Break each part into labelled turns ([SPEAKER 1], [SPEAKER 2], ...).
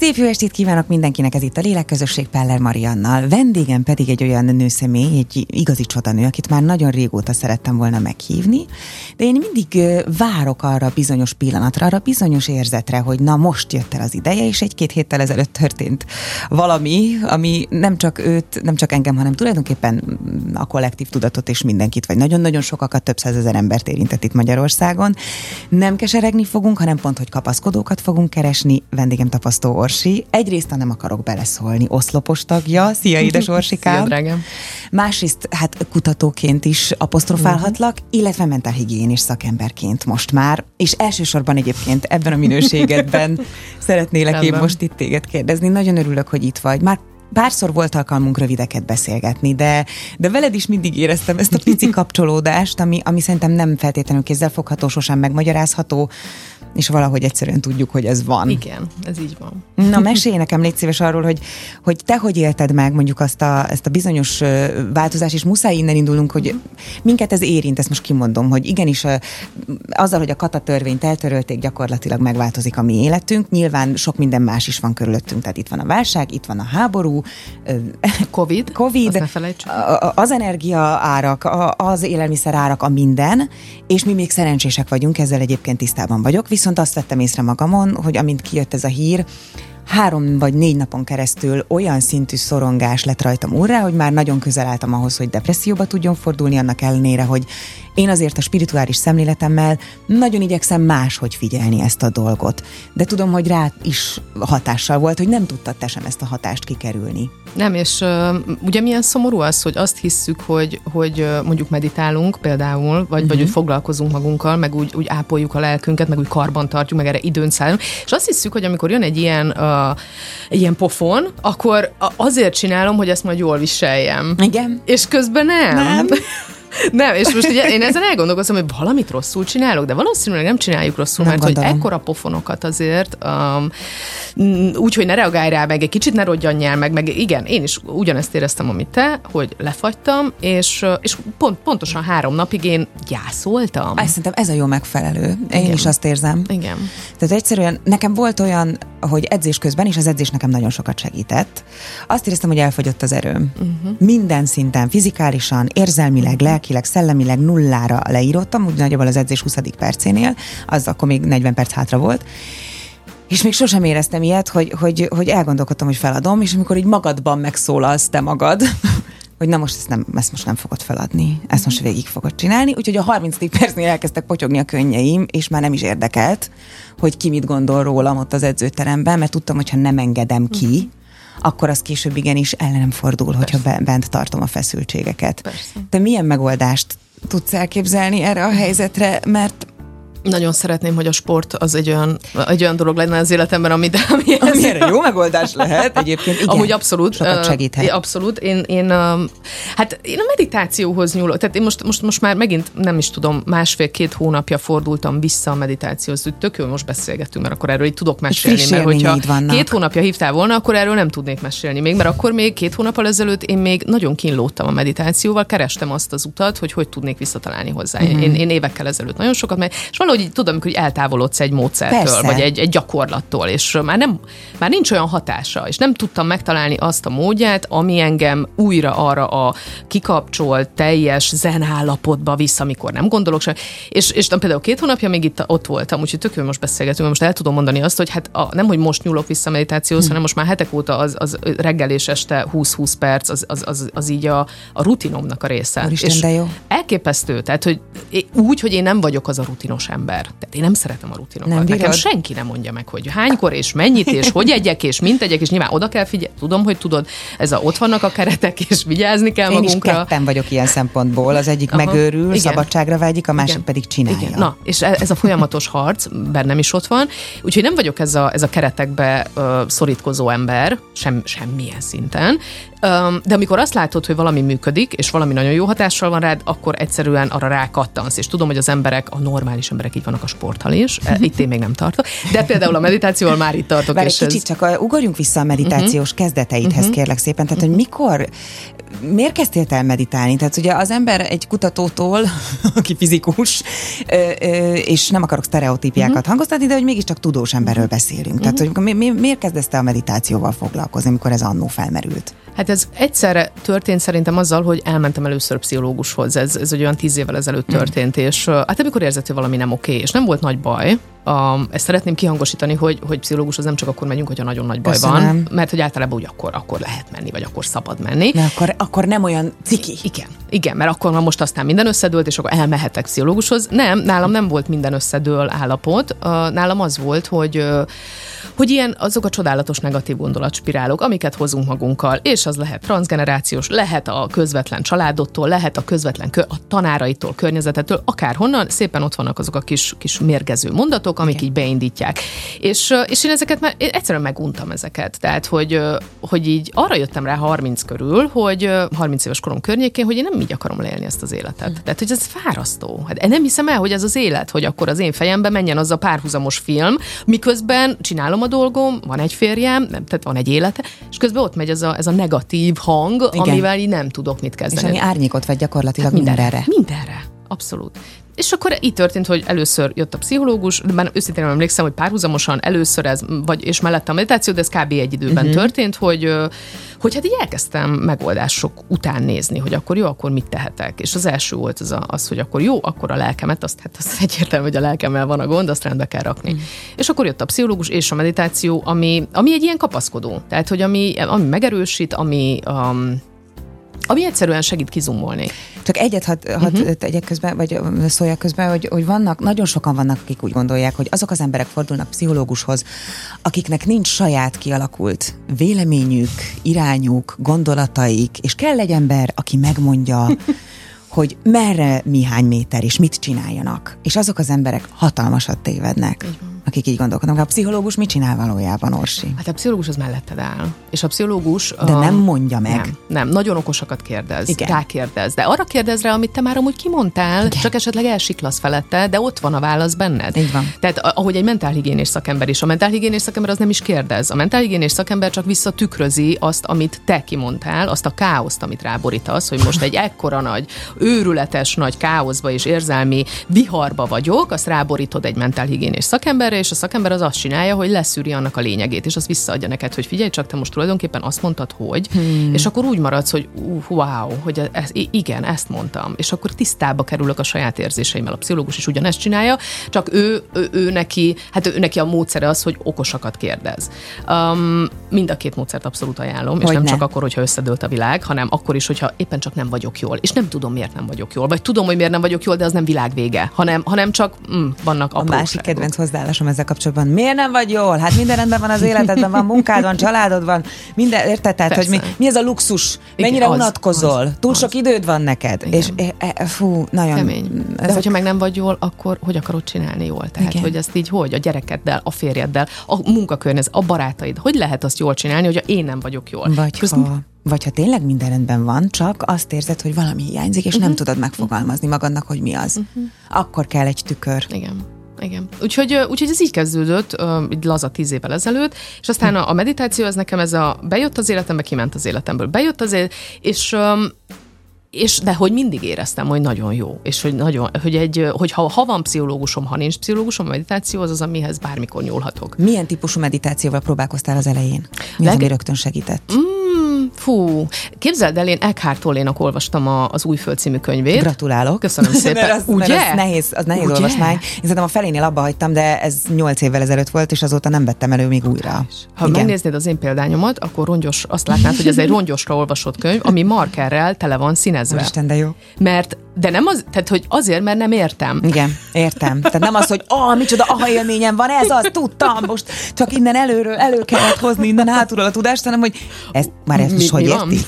[SPEAKER 1] Szép jó estét kívánok mindenkinek, ez itt a Lélekközösség Peller Mariannal. Vendégem pedig egy olyan nőszemély, egy igazi csodanő, akit már nagyon régóta szerettem volna meghívni, de én mindig várok arra bizonyos pillanatra, arra bizonyos érzetre, hogy na most jött el az ideje, és egy-két héttel ezelőtt történt valami, ami nem csak őt, nem csak engem, hanem tulajdonképpen a kollektív tudatot és mindenkit, vagy nagyon-nagyon sokakat, több százezer embert érintett itt Magyarországon. Nem keseregni fogunk, hanem pont, hogy kapaszkodókat fogunk keresni. Vendégem tapasztó Orsi. Egyrészt, ha nem akarok beleszólni, oszlopos tagja. Szia, édes Orsikám.
[SPEAKER 2] Szia, drágám.
[SPEAKER 1] Másrészt, hát kutatóként is apostrofálhatlak, uh-huh. illetve mentálhigiénis szakemberként most már, és elsősorban egyébként ebben a minőségedben szeretnélek én most itt téged kérdezni. Nagyon örülök, hogy itt vagy. Már Párszor volt alkalmunk rövideket beszélgetni, de, de veled is mindig éreztem ezt a pici kapcsolódást, ami, ami szerintem nem feltétlenül kézzelfogható, sosem megmagyarázható, és valahogy egyszerűen tudjuk, hogy ez van.
[SPEAKER 2] Igen, ez így van.
[SPEAKER 1] Na, mesélj nekem, légy szíves arról, hogy, hogy te hogy élted meg mondjuk azt a, ezt a bizonyos változást, és muszáj innen indulunk, hogy minket ez érint, ezt most kimondom, hogy igenis azzal, hogy a kata törvényt eltörölték, gyakorlatilag megváltozik a mi életünk. Nyilván sok minden más is van körülöttünk, tehát itt van a válság, itt van a háború,
[SPEAKER 2] Covid,
[SPEAKER 1] COVID az energia árak, az élelmiszer árak, a minden, és mi még szerencsések vagyunk, ezzel egyébként tisztában vagyok, viszont azt vettem észre magamon, hogy amint kijött ez a hír, három vagy négy napon keresztül olyan szintű szorongás lett rajtam úrrá, hogy már nagyon közel álltam ahhoz, hogy depresszióba tudjon fordulni, annak ellenére, hogy én azért a spirituális szemléletemmel nagyon igyekszem máshogy figyelni ezt a dolgot. De tudom, hogy rá is hatással volt, hogy nem tudtad te sem ezt a hatást kikerülni.
[SPEAKER 2] Nem, és uh, ugye milyen szomorú az, hogy azt hisszük, hogy, hogy uh, mondjuk meditálunk például, vagy, uh-huh. vagy mhm. hogy foglalkozunk magunkkal, meg úgy, úgy ápoljuk a lelkünket, meg úgy karban tartjuk, meg erre időn szállunk, és azt hiszük, hogy amikor jön egy ilyen, uh, ilyen pofon, akkor azért csinálom, hogy ezt majd jól viseljem.
[SPEAKER 1] Igen.
[SPEAKER 2] És közben nem.
[SPEAKER 1] Nem.
[SPEAKER 2] Nem, és most ugye én ezen elgondolkozom, hogy valamit rosszul csinálok, de valószínűleg nem csináljuk rosszul, nem mert gondolom. hogy ekkora pofonokat azért, um, úgy, hogy ne reagálj rá, meg egy kicsit ne rodjanjál meg, meg igen, én is ugyanezt éreztem, amit te, hogy lefagytam, és, és pont, pontosan három napig én gyászoltam.
[SPEAKER 1] Azt szerintem ez a jó megfelelő. Én igen. is azt érzem.
[SPEAKER 2] Igen.
[SPEAKER 1] Tehát egyszerűen nekem volt olyan, hogy edzés közben, és az edzés nekem nagyon sokat segített. Azt éreztem, hogy elfogyott az erőm. Uh-huh. Minden szinten, fizikálisan, érzelmileg, uh-huh. Lelkileg, szellemileg nullára leírottam, úgy nagyjából az edzés 20. percénél, az akkor még 40 perc hátra volt. És még sosem éreztem ilyet, hogy, hogy, hogy elgondolkodtam, hogy feladom, és amikor így magadban megszólalsz te magad, hogy na most ezt, nem, ezt most nem fogod feladni, ezt most végig fogod csinálni. Úgyhogy a 30. percnél elkezdtek potyogni a könnyeim, és már nem is érdekelt, hogy ki mit gondol rólam ott az edzőteremben, mert tudtam, hogy ha nem engedem ki, akkor az később igenis ellenem fordul, Persze. hogyha bent tartom a feszültségeket.
[SPEAKER 2] Persze.
[SPEAKER 1] Te milyen megoldást tudsz elképzelni erre a helyzetre, mert
[SPEAKER 2] nagyon szeretném, hogy a sport az egy olyan, egy olyan dolog lenne az életemben, ami, ami,
[SPEAKER 1] ami erre jó megoldás lehet egyébként. Igen,
[SPEAKER 2] Amúgy abszolút.
[SPEAKER 1] Sokat segíthet.
[SPEAKER 2] Abszolút. Én, én, hát én a meditációhoz nyúlok. Tehát én most, most, most már megint nem is tudom, másfél-két hónapja fordultam vissza a meditációhoz. Tök jó, most beszélgetünk, mert akkor erről így tudok mesélni. Mert hogyha két hónapja hívtál volna, akkor erről nem tudnék mesélni még, mert akkor még két hónappal ezelőtt én még nagyon kínlódtam a meditációval, kerestem azt az utat, hogy hogy tudnék visszatalálni hozzá. Uh-huh. Én, én évekkel ezelőtt nagyon sokat, mert, és valahogy így tudom, amikor eltávolodsz egy módszertől, Persze. vagy egy, egy gyakorlattól, és már, nem, már nincs olyan hatása, és nem tudtam megtalálni azt a módját, ami engem újra arra a kikapcsolt, teljes zen állapotba vissza, amikor nem gondolok sem. És, és nem például két hónapja még itt ott voltam, úgyhogy tök most beszélgetünk, most el tudom mondani azt, hogy hát a, nem, hogy most nyúlok vissza meditációhoz, hm. hanem most már hetek óta az, az reggel és este 20-20 perc, az, az, az, az így a, a rutinomnak a része.
[SPEAKER 1] Úristen, és de jó.
[SPEAKER 2] elképesztő, tehát hogy úgy, hogy én nem vagyok az a rutinos ember. Tehát én nem szeretem a rutinokat. Nem Nekem senki nem mondja meg, hogy hánykor és mennyit, és hogy egyek, és mint egyek, és nyilván oda kell figyelni. Tudom, hogy tudod, ez a ott vannak a keretek, és vigyázni kell
[SPEAKER 1] én
[SPEAKER 2] magunkra.
[SPEAKER 1] Én is ketten vagyok ilyen szempontból. Az egyik Aha, megőrül, igen. szabadságra vágyik, a másik igen. pedig csinálja. Igen.
[SPEAKER 2] Na, és e- ez a folyamatos harc bennem is ott van. Úgyhogy nem vagyok ez a, ez a keretekbe uh, szorítkozó ember, sem, semmilyen szinten. De amikor azt látod, hogy valami működik, és valami nagyon jó hatással van rád, akkor egyszerűen arra rákattansz. És tudom, hogy az emberek, a normális emberek így vannak a sporttal is, e, itt én még nem tartok, de például a meditációval már itt tartok.
[SPEAKER 1] Bár és egy kicsit ez... csak ugorjunk vissza a meditációs uh-huh. kezdeteidhez, uh-huh. kérlek szépen. Tehát, hogy mikor miért kezdtél el meditálni? Tehát ugye az ember egy kutatótól, aki fizikus, és nem akarok sztereotípiákat uh-huh. hangoztatni, de hogy mégiscsak tudós emberről beszélünk. Uh-huh. Tehát, hogy mi, mi, miért kezdesz te a meditációval foglalkozni, amikor ez annó felmerült?
[SPEAKER 2] Hát ez egyszerre történt szerintem azzal, hogy elmentem először pszichológushoz. Ez, ez olyan tíz évvel ezelőtt történt, mm. és hát amikor érzett, hogy valami nem oké, és nem volt nagy baj, a, ezt szeretném kihangosítani, hogy, hogy pszichológushoz nem csak akkor megyünk, hogyha nagyon nagy baj Köszönöm. van, mert hogy általában úgy akkor, akkor lehet menni, vagy akkor szabad menni.
[SPEAKER 1] De akkor, akkor nem olyan ciki.
[SPEAKER 2] Igen, igen, mert akkor már most aztán minden összedőlt, és akkor elmehetek pszichológushoz. Nem, nálam nem volt minden összedől állapot. Nálam az volt, hogy hogy ilyen azok a csodálatos negatív gondolatspirálok, amiket hozunk magunkkal, és az lehet transgenerációs, lehet a közvetlen családodtól, lehet a közvetlen kö- a tanáraitól, környezetetől, akárhonnan, szépen ott vannak azok a kis, kis mérgező mondatok, amik Igen. így beindítják. És, és én ezeket már én egyszerűen meguntam ezeket. Tehát, hogy, hogy így arra jöttem rá 30 körül, hogy 30 éves korom környékén, hogy én nem így akarom leélni ezt az életet. Mm. Tehát, hogy ez fárasztó. Hát én nem hiszem el, hogy ez az élet, hogy akkor az én fejembe menjen az a párhuzamos film, miközben csinálom a dolgom, van egy férjem, nem, tehát van egy élete, és közben ott megy ez a, ez a negatív hang, Igen. amivel így nem tudok mit kezdeni.
[SPEAKER 1] És ami árnyékot vagy gyakorlatilag hát mindenre.
[SPEAKER 2] Mindenre. Abszolút. És akkor így történt, hogy először jött a pszichológus, de már őszintén nem emlékszem, hogy párhuzamosan először ez, vagy és mellette a meditáció, de ez kb. egy időben uh-huh. történt, hogy, hogy hát így elkezdtem megoldások után nézni, hogy akkor jó, akkor mit tehetek. És az első volt az, a, az hogy akkor jó, akkor a lelkemet, azt hát az egyértelmű, hogy a lelkemmel van a gond, azt rendbe kell rakni. Uh-huh. És akkor jött a pszichológus és a meditáció, ami, ami egy ilyen kapaszkodó. Tehát, hogy ami, ami megerősít, ami um, ami egyszerűen segít kizumolni.
[SPEAKER 1] Csak egyet hadd had uh-huh. tegyek közben, vagy szóljak közben, hogy, hogy vannak, nagyon sokan vannak, akik úgy gondolják, hogy azok az emberek fordulnak pszichológushoz, akiknek nincs saját kialakult véleményük, irányuk, gondolataik, és kell egy ember, aki megmondja, hogy merre mi hány méter, és mit csináljanak. És azok az emberek hatalmasat tévednek. Van akik így gondolkodnak. A pszichológus mit csinál valójában, Orsi?
[SPEAKER 2] Hát a pszichológus az melletted áll. És a pszichológus...
[SPEAKER 1] De nem mondja meg.
[SPEAKER 2] Nem, nem. nagyon okosakat kérdez. Igen. Rákérdez. De arra kérdez rá, amit te már amúgy kimondtál, Igen. csak esetleg elsiklasz felette, de ott van a válasz benned.
[SPEAKER 1] Így van.
[SPEAKER 2] Tehát ahogy egy mentálhigiénés szakember is. A mentálhigiénés szakember az nem is kérdez. A mentálhigiénés szakember csak visszatükrözi azt, amit te kimondtál, azt a káoszt, amit ráborítasz, hogy most egy ekkora nagy, őrületes nagy káoszba és érzelmi viharba vagyok, azt ráborítod egy mentálhigiénés szakemberre, és a szakember az azt csinálja, hogy leszűri annak a lényegét, és azt visszaadja neked, hogy figyelj csak, te most tulajdonképpen azt mondtad, hogy, hmm. és akkor úgy maradsz, hogy uh, wow, hogy ez, igen, ezt mondtam, és akkor tisztába kerülök a saját érzéseimmel. A pszichológus is ugyanezt csinálja, csak ő, ő, ő neki, hát ő neki a módszere az, hogy okosakat kérdez. Um, mind a két módszert abszolút ajánlom, hogy és nem ne. csak akkor, hogyha összedőlt a világ, hanem akkor is, hogyha éppen csak nem vagyok jól, és nem tudom, miért nem vagyok jól, vagy tudom, hogy miért nem vagyok jól, de az nem világ vége, hanem, hanem csak mm, vannak
[SPEAKER 1] a másik kedvenc hozzáállásom ezzel kapcsolatban. Miért nem vagy jól? Hát minden rendben van az életedben, van munkád, van családod, van minden, érted? Tehát, hogy mi, mi ez a luxus? Mennyire Igen, az, unatkozol? Az, Túl az. sok időd van neked? Igen. És e, e, fú, nagyon...
[SPEAKER 2] Kemény. De ezek... hogyha meg nem vagy jól, akkor hogy akarod csinálni jól? Tehát, Igen. hogy ezt így hogy? A gyerekeddel, a férjeddel, a munkakörnyezet, a barátaid. Hogy lehet azt jól csinálni, hogyha én nem vagyok jól?
[SPEAKER 1] Vagy Köz... ha vagy ha tényleg minden rendben van, csak azt érzed, hogy valami hiányzik, és uh-huh. nem tudod megfogalmazni magadnak, hogy mi az. Uh-huh. Akkor kell egy tükör.
[SPEAKER 2] Igen igen. Úgyhogy, úgyhogy ez így kezdődött, így laza tíz évvel ezelőtt, és aztán a, a meditáció az nekem ez a bejött az életembe, kiment az életemből. Bejött az élet, és és de hogy mindig éreztem, hogy nagyon jó, és hogy nagyon, hogy egy, hogy ha, ha van pszichológusom, ha nincs pszichológusom, a meditáció az az, amihez bármikor nyúlhatok.
[SPEAKER 1] Milyen típusú meditációval próbálkoztál az elején? Mi Leg... az, ami rögtön segített?
[SPEAKER 2] Mm, Fú, képzeld el, én Eckhart Tollénak olvastam a, az Újföld című könyvét.
[SPEAKER 1] Gratulálok.
[SPEAKER 2] Köszönöm szépen. mert
[SPEAKER 1] az, Ugye? Mert az nehéz, az nehéz Ugye? olvasmány. Én szerintem a felénél abba hagytam, de ez nyolc évvel ezelőtt volt, és azóta nem vettem elő még újra.
[SPEAKER 2] Ha Igen. megnéznéd az én példányomat, akkor rongyos, azt látnád, hogy ez egy rongyosra olvasott könyv, ami markerrel tele van színezve.
[SPEAKER 1] Isten, de jó.
[SPEAKER 2] Mert, de nem az, tehát hogy azért, mert nem értem.
[SPEAKER 1] Igen, értem. Tehát nem az, hogy ah, micsoda aha élményem van, ez az, tudtam, most csak innen előről elő kellett hozni, innen hátulról a tudást, hanem hogy ezt már ezt mi, hogy mi érti?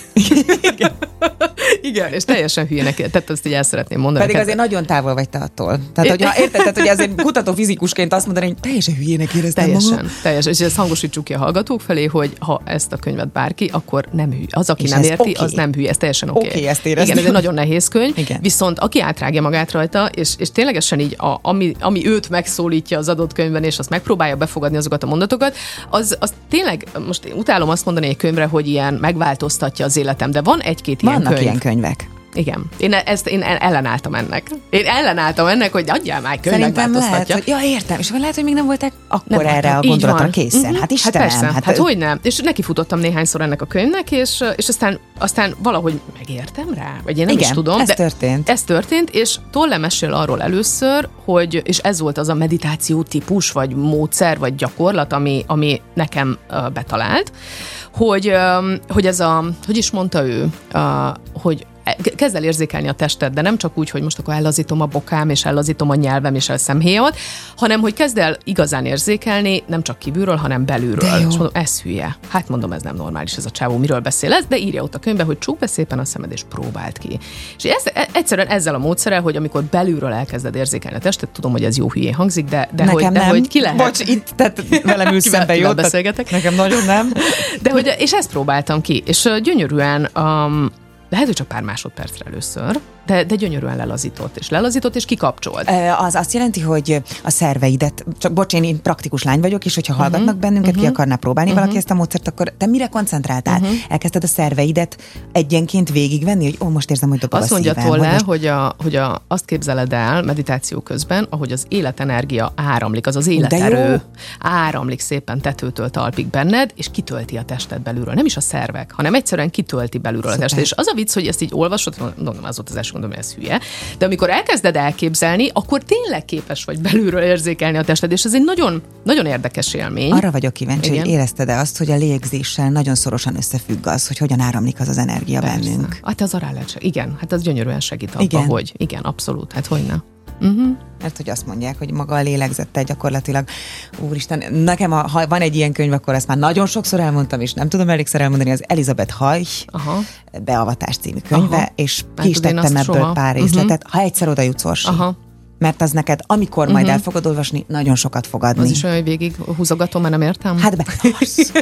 [SPEAKER 2] Igen. Igen, és teljesen hülyének, tehát azt így el szeretném mondani.
[SPEAKER 1] Pedig azért nagyon távol vagy te attól. Tehát, hogy érted, tehát, hogy azért kutató fizikusként azt mondani, hogy teljesen hülyének éreztem
[SPEAKER 2] Teljesen,
[SPEAKER 1] magam.
[SPEAKER 2] teljesen. És ezt hangosítsuk ki a hallgatók felé, hogy ha ezt a könyvet bárki, akkor nem hülye. Az, aki és nem érti, okay. az nem hülye, ez teljesen oké.
[SPEAKER 1] Okay. Okay, ezt éreztem.
[SPEAKER 2] Igen, ez egy nagyon nehéz könyv, Igen. viszont aki átrágja magát rajta, és, és ténylegesen így, a, ami, ami őt megszólítja az adott könyvben, és azt megpróbálja befogadni azokat a mondatokat, az, az tényleg, most utálom azt mondani egy könyvre, hogy ilyen megváltoztatja az életem, de van egy-két ilyen
[SPEAKER 1] Vannak
[SPEAKER 2] könyv.
[SPEAKER 1] ilyen könyvek.
[SPEAKER 2] Igen. Én, ezt, én ellenálltam ennek. Én ellenálltam ennek, hogy adjál már könyv
[SPEAKER 1] Szerintem lehet, hogy, ja értem, és lehet, hogy még nem voltak akkor nem erre a gondolatra készen. Uh-huh. Hát Istenem.
[SPEAKER 2] Hát, persze, hát, hát hogy nem. És neki futottam néhányszor ennek a könyvnek, és, és aztán, aztán valahogy megértem rá, vagy én nem
[SPEAKER 1] Igen,
[SPEAKER 2] is tudom.
[SPEAKER 1] ez de történt.
[SPEAKER 2] Ez történt, és Tolle mesél arról először, hogy, és ez volt az a meditáció típus, vagy módszer, vagy gyakorlat, ami, ami nekem uh, betalált, hogy, um, hogy ez a, hogy is mondta ő, uh, hogy kezd el érzékelni a tested, de nem csak úgy, hogy most akkor ellazítom a bokám, és ellazítom a nyelvem, és a szemhéjamat, hanem hogy kezd el igazán érzékelni, nem csak kívülről, hanem belülről. És mondom, ez hülye. Hát mondom, ez nem normális ez a csávó, miről beszél ez, de írja ott a könyvbe, hogy csuk be szépen a szemed, és próbált ki. És ez, e, egyszerűen ezzel a módszerrel, hogy amikor belülről elkezded érzékelni a testet, tudom, hogy ez jó hülyé hangzik, de, de,
[SPEAKER 1] Nekem
[SPEAKER 2] hogy, de
[SPEAKER 1] nem.
[SPEAKER 2] hogy ki lehet.
[SPEAKER 1] Bocs, itt, tehát velem ülsz szembe, jó?
[SPEAKER 2] beszélgetek.
[SPEAKER 1] Nekem nagyon nem.
[SPEAKER 2] De hogy, és ezt próbáltam ki, és gyönyörűen um, lehet, hogy csak pár másodpercre először, de, de gyönyörűen lelazított, és lelazított, és kikapcsolt.
[SPEAKER 1] Az azt jelenti, hogy a szerveidet, csak bocs, én, praktikus lány vagyok, és hogyha hallgatnak uh-huh, bennünket, uh-huh, ki akarná próbálni uh-huh. valaki ezt a módszert, akkor te mire koncentráltál? Uh-huh. Elkezdted a szerveidet egyenként végigvenni, hogy ó, most érzem, hogy dobog
[SPEAKER 2] Azt
[SPEAKER 1] a
[SPEAKER 2] mondja Tolle,
[SPEAKER 1] hogy, most...
[SPEAKER 2] hogy, a, hogy a, azt képzeled el meditáció közben, ahogy az életenergia áramlik, az az életerő áramlik szépen tetőtől talpig benned, és kitölti a tested belülről. Nem is a szervek, hanem egyszerűen kitölti belülről Szuper. a tested. És az a vicc, hogy ezt így olvasod, mondom, az volt az első gondolom, ez hülye, de amikor elkezded elképzelni, akkor tényleg képes vagy belülről érzékelni a tested, és ez egy nagyon, nagyon érdekes élmény.
[SPEAKER 1] Arra vagyok kíváncsi, Igen. hogy érezted-e azt, hogy a légzéssel nagyon szorosan összefügg az, hogy hogyan áramlik az az energia Persze. bennünk.
[SPEAKER 2] Hát az lehet, igen, hát az gyönyörűen segít abba, igen. hogy igen, abszolút, hát hogy ne.
[SPEAKER 1] Uh-huh. Mert hogy azt mondják, hogy maga a lélegzettel gyakorlatilag, úristen, nekem, a, ha van egy ilyen könyv, akkor ezt már nagyon sokszor elmondtam, és nem tudom elégszer elmondani, az Elizabeth Hajch Beavatás című könyve, Aha. és ki is tettem ebből soha. pár részletet. Uh-huh. Ha egyszer oda jutsz, Orsi, Aha mert az neked, amikor majd uh-huh. el fogod olvasni, nagyon sokat fog adni.
[SPEAKER 2] Az is olyan, hogy végig húzogatom, mert nem értem?
[SPEAKER 1] Hát be.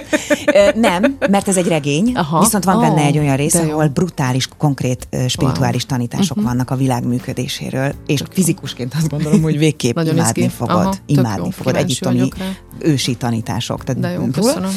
[SPEAKER 1] nem, mert ez egy regény, Aha. viszont van oh, benne egy olyan rész, ahol brutális, konkrét spirituális wow. tanítások uh-huh. vannak a világ működéséről, és Tök fizikusként azt gondolom, hogy végképp nagyon imádni izgi. fogod. Aha, imádni fogod egyiptomi ősi tanítások.
[SPEAKER 2] Tehát De jó, köszönöm.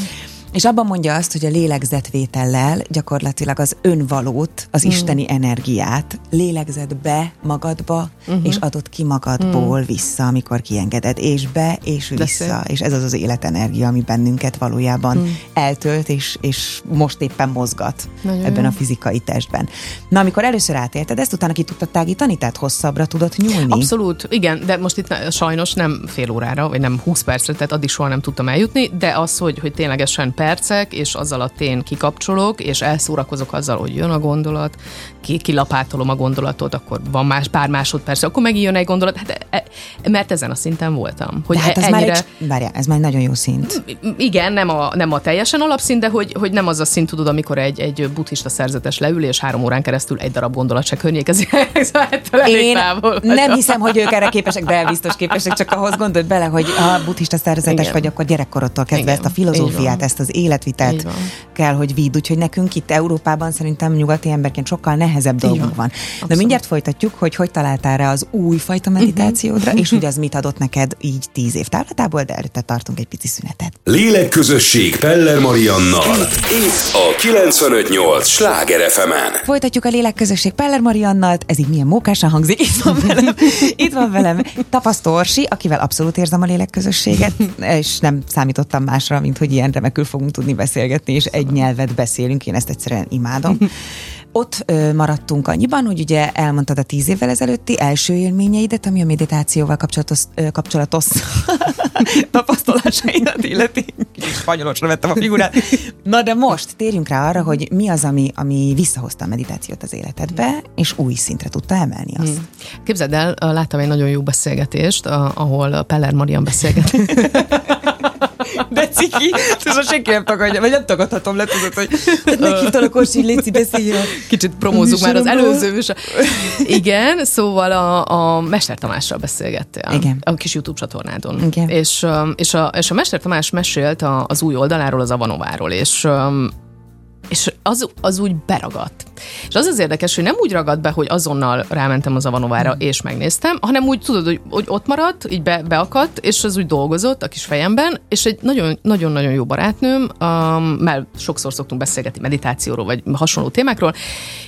[SPEAKER 1] És abban mondja azt, hogy a lélegzetvétellel gyakorlatilag az önvalót, az mm. isteni energiát lélegzed be magadba, uh-huh. és adod ki magadból mm. vissza, amikor kiengeded, és be, és vissza. Szép. És ez az az életenergia, ami bennünket valójában mm. eltölt, és, és most éppen mozgat Nagyon ebben jó. a fizikai testben. Na, amikor először átélted ezt, utána ki tudtad tágítani, tehát hosszabbra tudod nyúlni?
[SPEAKER 2] Abszolút, igen, de most itt sajnos nem fél órára, vagy nem 20 percre, tehát addig soha nem tudtam eljutni, de az, hogy, hogy ténylegesen percek, és az alatt én kikapcsolok, és elszórakozok azzal, hogy jön a gondolat, kilapátolom a gondolatot, akkor van más pár másodperc, akkor megint jön egy gondolat, hát, e, e, mert ezen a szinten voltam.
[SPEAKER 1] Hogy de hát ez ennyire... már egy, várjál, ez már egy nagyon jó szint.
[SPEAKER 2] Igen, nem a, nem a teljesen alapszint, de hogy, hogy nem az a szint, tudod, amikor egy, egy buddhista szerzetes leül, és három órán keresztül egy darab gondolat se környékezik.
[SPEAKER 1] Én nem hiszem, hogy ők erre képesek, de biztos képesek, csak ahhoz gondolj bele, hogy a buddhista szerzetes Igen. vagy, akkor gyerekkorodtól kezdve Igen. ezt a filozófiát, ezt az életvitelt kell, hogy vidd. Úgyhogy nekünk itt Európában szerintem nyugati emberként sokkal nehezebb dolgunk van. van. De mindjárt folytatjuk, hogy hogy találtál rá az újfajta mhm. meditációdra, uh-huh. és hogy az mit adott neked így tíz év távlatából, de előtte tartunk egy pici szünetet.
[SPEAKER 3] Lélekközösség Peller Mariannal. Itt a 958 Sláger fm
[SPEAKER 1] Folytatjuk a lélekközösség Peller Mariannal. Ez így milyen mókásan hangzik. Itt van velem, itt van velem Tapasztorsi, akivel abszolút érzem a lélekközösséget, és nem számítottam másra, mint hogy ilyen remekül fogunk tudni beszélgetni, és egy nyelvet beszélünk. Én ezt egyszerűen imádom. Ott ö, maradtunk annyiban, hogy ugye elmondtad a tíz évvel ezelőtti első élményeidet, ami a meditációval kapcsolatos, ö, kapcsolatos tapasztalásaidat illeti. Spanyolosra vettem a figurát. Na de most térjünk rá arra, hogy mi az, ami, ami visszahozta a meditációt az életedbe, és új szintre tudta emelni azt. Hmm.
[SPEAKER 2] Képzeld el, láttam egy nagyon jó beszélgetést, ahol Peller Marian beszélget.
[SPEAKER 1] De ciki, ez a senki nem tagadja, vagy nem tagadhatom le, tudod, hogy meghívtal a Korsi, Léci, beszéljen.
[SPEAKER 2] Kicsit promózzuk már az előző is. Igen, szóval a, a Mester Tamással beszélgettél.
[SPEAKER 1] Igen.
[SPEAKER 2] A kis YouTube csatornádon.
[SPEAKER 1] Igen.
[SPEAKER 2] És, és, a, és a Mester Tamás mesélt a, az új oldaláról, az Avanováról, és és az, az úgy beragadt. És az az érdekes, hogy nem úgy ragadt be, hogy azonnal rámentem az Avanovára és megnéztem, hanem úgy tudod, hogy, hogy ott maradt, így be, beakadt, és az úgy dolgozott a kis fejemben, és egy nagyon- nagyon-nagyon jó barátnőm, um, mert sokszor szoktunk beszélgetni meditációról, vagy hasonló témákról,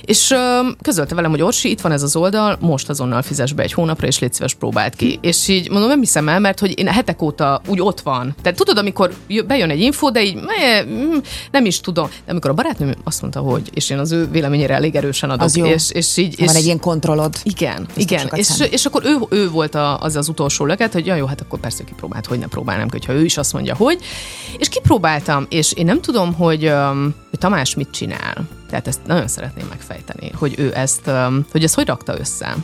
[SPEAKER 2] és um, közölte velem, hogy Orsi, itt van ez az oldal, most azonnal fizes be egy hónapra, és légy szíves, próbáld ki. És így mondom, nem hiszem el, mert hogy én hetek óta úgy ott van. Tehát tudod, amikor jö- bejön egy info, de így mm, nem is tudom. De amikor a barátnőm azt mondta, hogy, és én az ő véleményére elég erősen adok,
[SPEAKER 1] Az jó.
[SPEAKER 2] és, és így...
[SPEAKER 1] Van
[SPEAKER 2] és,
[SPEAKER 1] egy ilyen kontrollod.
[SPEAKER 2] igen, igen. És, és akkor ő, ő volt a, az az utolsó löket, hogy ja, jó, hát akkor persze kipróbált, hogy ne próbálnám, hogyha ő is azt mondja, hogy. És kipróbáltam, és én nem tudom, hogy, um, hogy Tamás mit csinál. Tehát ezt nagyon szeretném megfejteni, hogy ő ezt, um, hogy ezt hogy rakta össze.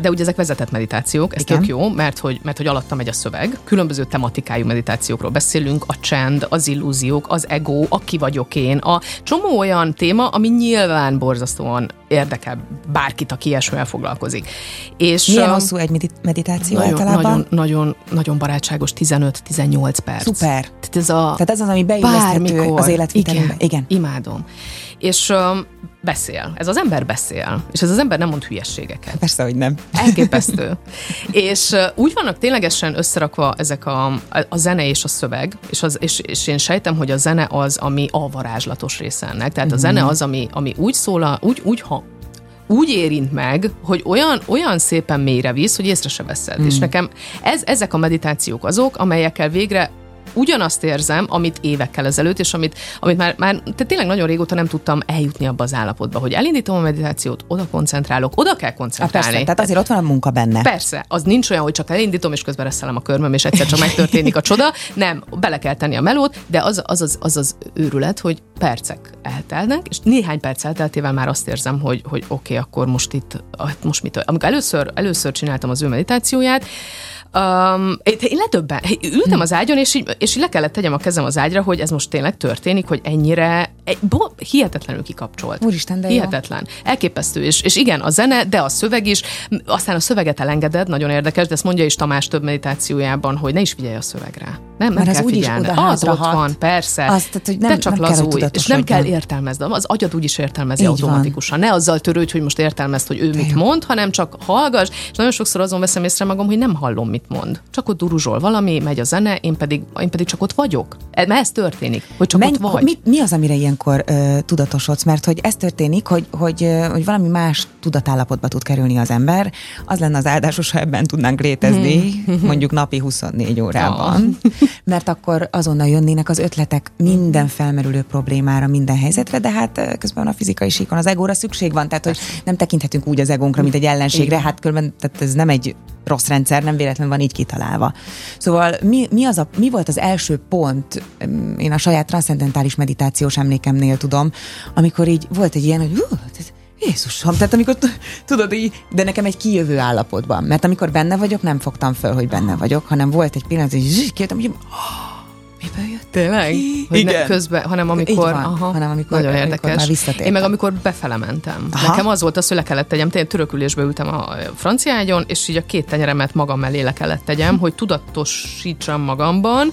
[SPEAKER 2] De ugye ezek vezetett meditációk, ez
[SPEAKER 1] Igen.
[SPEAKER 2] tök jó, mert hogy, mert hogy alatta megy a szöveg. Különböző tematikájú meditációkról beszélünk, a csend, az illúziók, az ego, a ki vagyok én, a csomó olyan téma, ami nyilván borzasztóan érdekel bárkit, aki ilyesmivel foglalkozik. És
[SPEAKER 1] Milyen hosszú egy medit- meditáció
[SPEAKER 2] nagyon,
[SPEAKER 1] általában?
[SPEAKER 2] nagyon, nagyon, nagyon barátságos, 15-18 perc.
[SPEAKER 1] Szuper.
[SPEAKER 2] Tehát ez a
[SPEAKER 1] Tehát ez az, ami beilleszthető az életvitelünkbe.
[SPEAKER 2] Igen,
[SPEAKER 1] Igen.
[SPEAKER 2] imádom. És beszél. Ez az ember beszél. És ez az ember nem mond hülyeségeket.
[SPEAKER 1] Persze, hogy nem.
[SPEAKER 2] Elképesztő. és úgy vannak ténylegesen összerakva ezek a, a, zene és a szöveg, és, az, és, és én sejtem, hogy a zene az, ami a varázslatos része ennek. Tehát a zene az, ami, ami úgy szól, a- úgy, úgy ha, úgy érint meg, hogy olyan, olyan szépen mélyre visz, hogy észre se veszed. Mm. És nekem ez, ezek a meditációk azok, amelyekkel végre ugyanazt érzem, amit évekkel ezelőtt, és amit, amit már, már tehát tényleg nagyon régóta nem tudtam eljutni abba az állapotba, hogy elindítom a meditációt, oda koncentrálok, oda kell
[SPEAKER 1] Hát
[SPEAKER 2] koncentrálni.
[SPEAKER 1] persze, tehát azért ott van a munka benne.
[SPEAKER 2] Persze, az nincs olyan, hogy csak elindítom, és közben reszelem a körmöm, és egyszer csak megtörténik a csoda. Nem, bele kell tenni a melót, de az az, az, az, az őrület, hogy percek eltelnek, és néhány perc elteltével már azt érzem, hogy, hogy oké, okay, akkor most itt, hát most mit, amikor először, először csináltam az ő meditációját, Um, én ledöbben, ültem az ágyon, és így, és így le kellett tegyem a kezem az ágyra, hogy ez most tényleg történik, hogy ennyire egy, bo, hihetetlenül kikapcsolt.
[SPEAKER 1] Úristen, de jó.
[SPEAKER 2] Hihetetlen. Elképesztő. És, és igen, a zene, de a szöveg is. Aztán a szöveget elengeded, nagyon érdekes, de ezt mondja is Tamás több meditációjában, hogy ne is figyelj a szövegre. Nem,
[SPEAKER 1] az
[SPEAKER 2] kell
[SPEAKER 1] úgyis oda
[SPEAKER 2] Az ott van, persze.
[SPEAKER 1] Azt, tehát, hogy nem-
[SPEAKER 2] Te csak
[SPEAKER 1] nem kell,
[SPEAKER 2] lazulj, és nem kell értelmezd. Az agyad úgy is értelmezi
[SPEAKER 1] Így
[SPEAKER 2] automatikusan. Ne azzal törődj, hogy most értelmezd, hogy ő mit
[SPEAKER 1] jó.
[SPEAKER 2] mond, hanem csak hallgass, és nagyon sokszor azon veszem észre magam, hogy nem hallom, mit mond. Csak ott duruzsol valami, megy a zene, én pedig, én pedig csak ott vagyok. E- Mert ez történik, hogy csak
[SPEAKER 1] Menj,
[SPEAKER 2] ott vagy.
[SPEAKER 1] mi, mi az, amire ilyenkor ö, tudatosodsz? Mert hogy ez történik, hogy, hogy, ö, hogy valami más tudatállapotba tud kerülni az ember. Az lenne az áldásos, ha ebben tudnánk létezni, mondjuk napi 24 órában. Mert akkor azonnal jönnének az ötletek minden felmerülő problémára, minden helyzetre, de hát ö, közben a fizikai síkon az egóra szükség van, tehát hogy nem tekinthetünk úgy az egónkra, mint egy ellenségre, hát különben tehát ez nem egy rossz rendszer, nem véletlen van így kitalálva. Szóval mi, mi, az a, mi volt az első pont, em, én a saját transzendentális meditációs emlékemnél tudom, amikor így volt egy ilyen, hogy ez- Jézusom, tehát amikor tudod így, de nekem egy kijövő állapotban, mert amikor benne vagyok, nem fogtam föl, hogy benne vagyok, hanem volt egy pillanat, hogy zsss, kijöttem, hogy oh, miből jött?
[SPEAKER 2] Tényleg? Hogy ne
[SPEAKER 1] Igen.
[SPEAKER 2] közben, hanem amikor...
[SPEAKER 1] Van, hanem amikor-
[SPEAKER 2] nagyon
[SPEAKER 1] amikor
[SPEAKER 2] érdekes.
[SPEAKER 1] már visszatértem.
[SPEAKER 2] Én meg amikor befele mentem.
[SPEAKER 1] Aha.
[SPEAKER 2] Nekem az volt az, hogy le kellett tegyem, tényleg törökülésbe ültem a francia ágyon, és így a két tenyeremet magam mellé le kellett tegyem, hogy tudatosítsam magamban,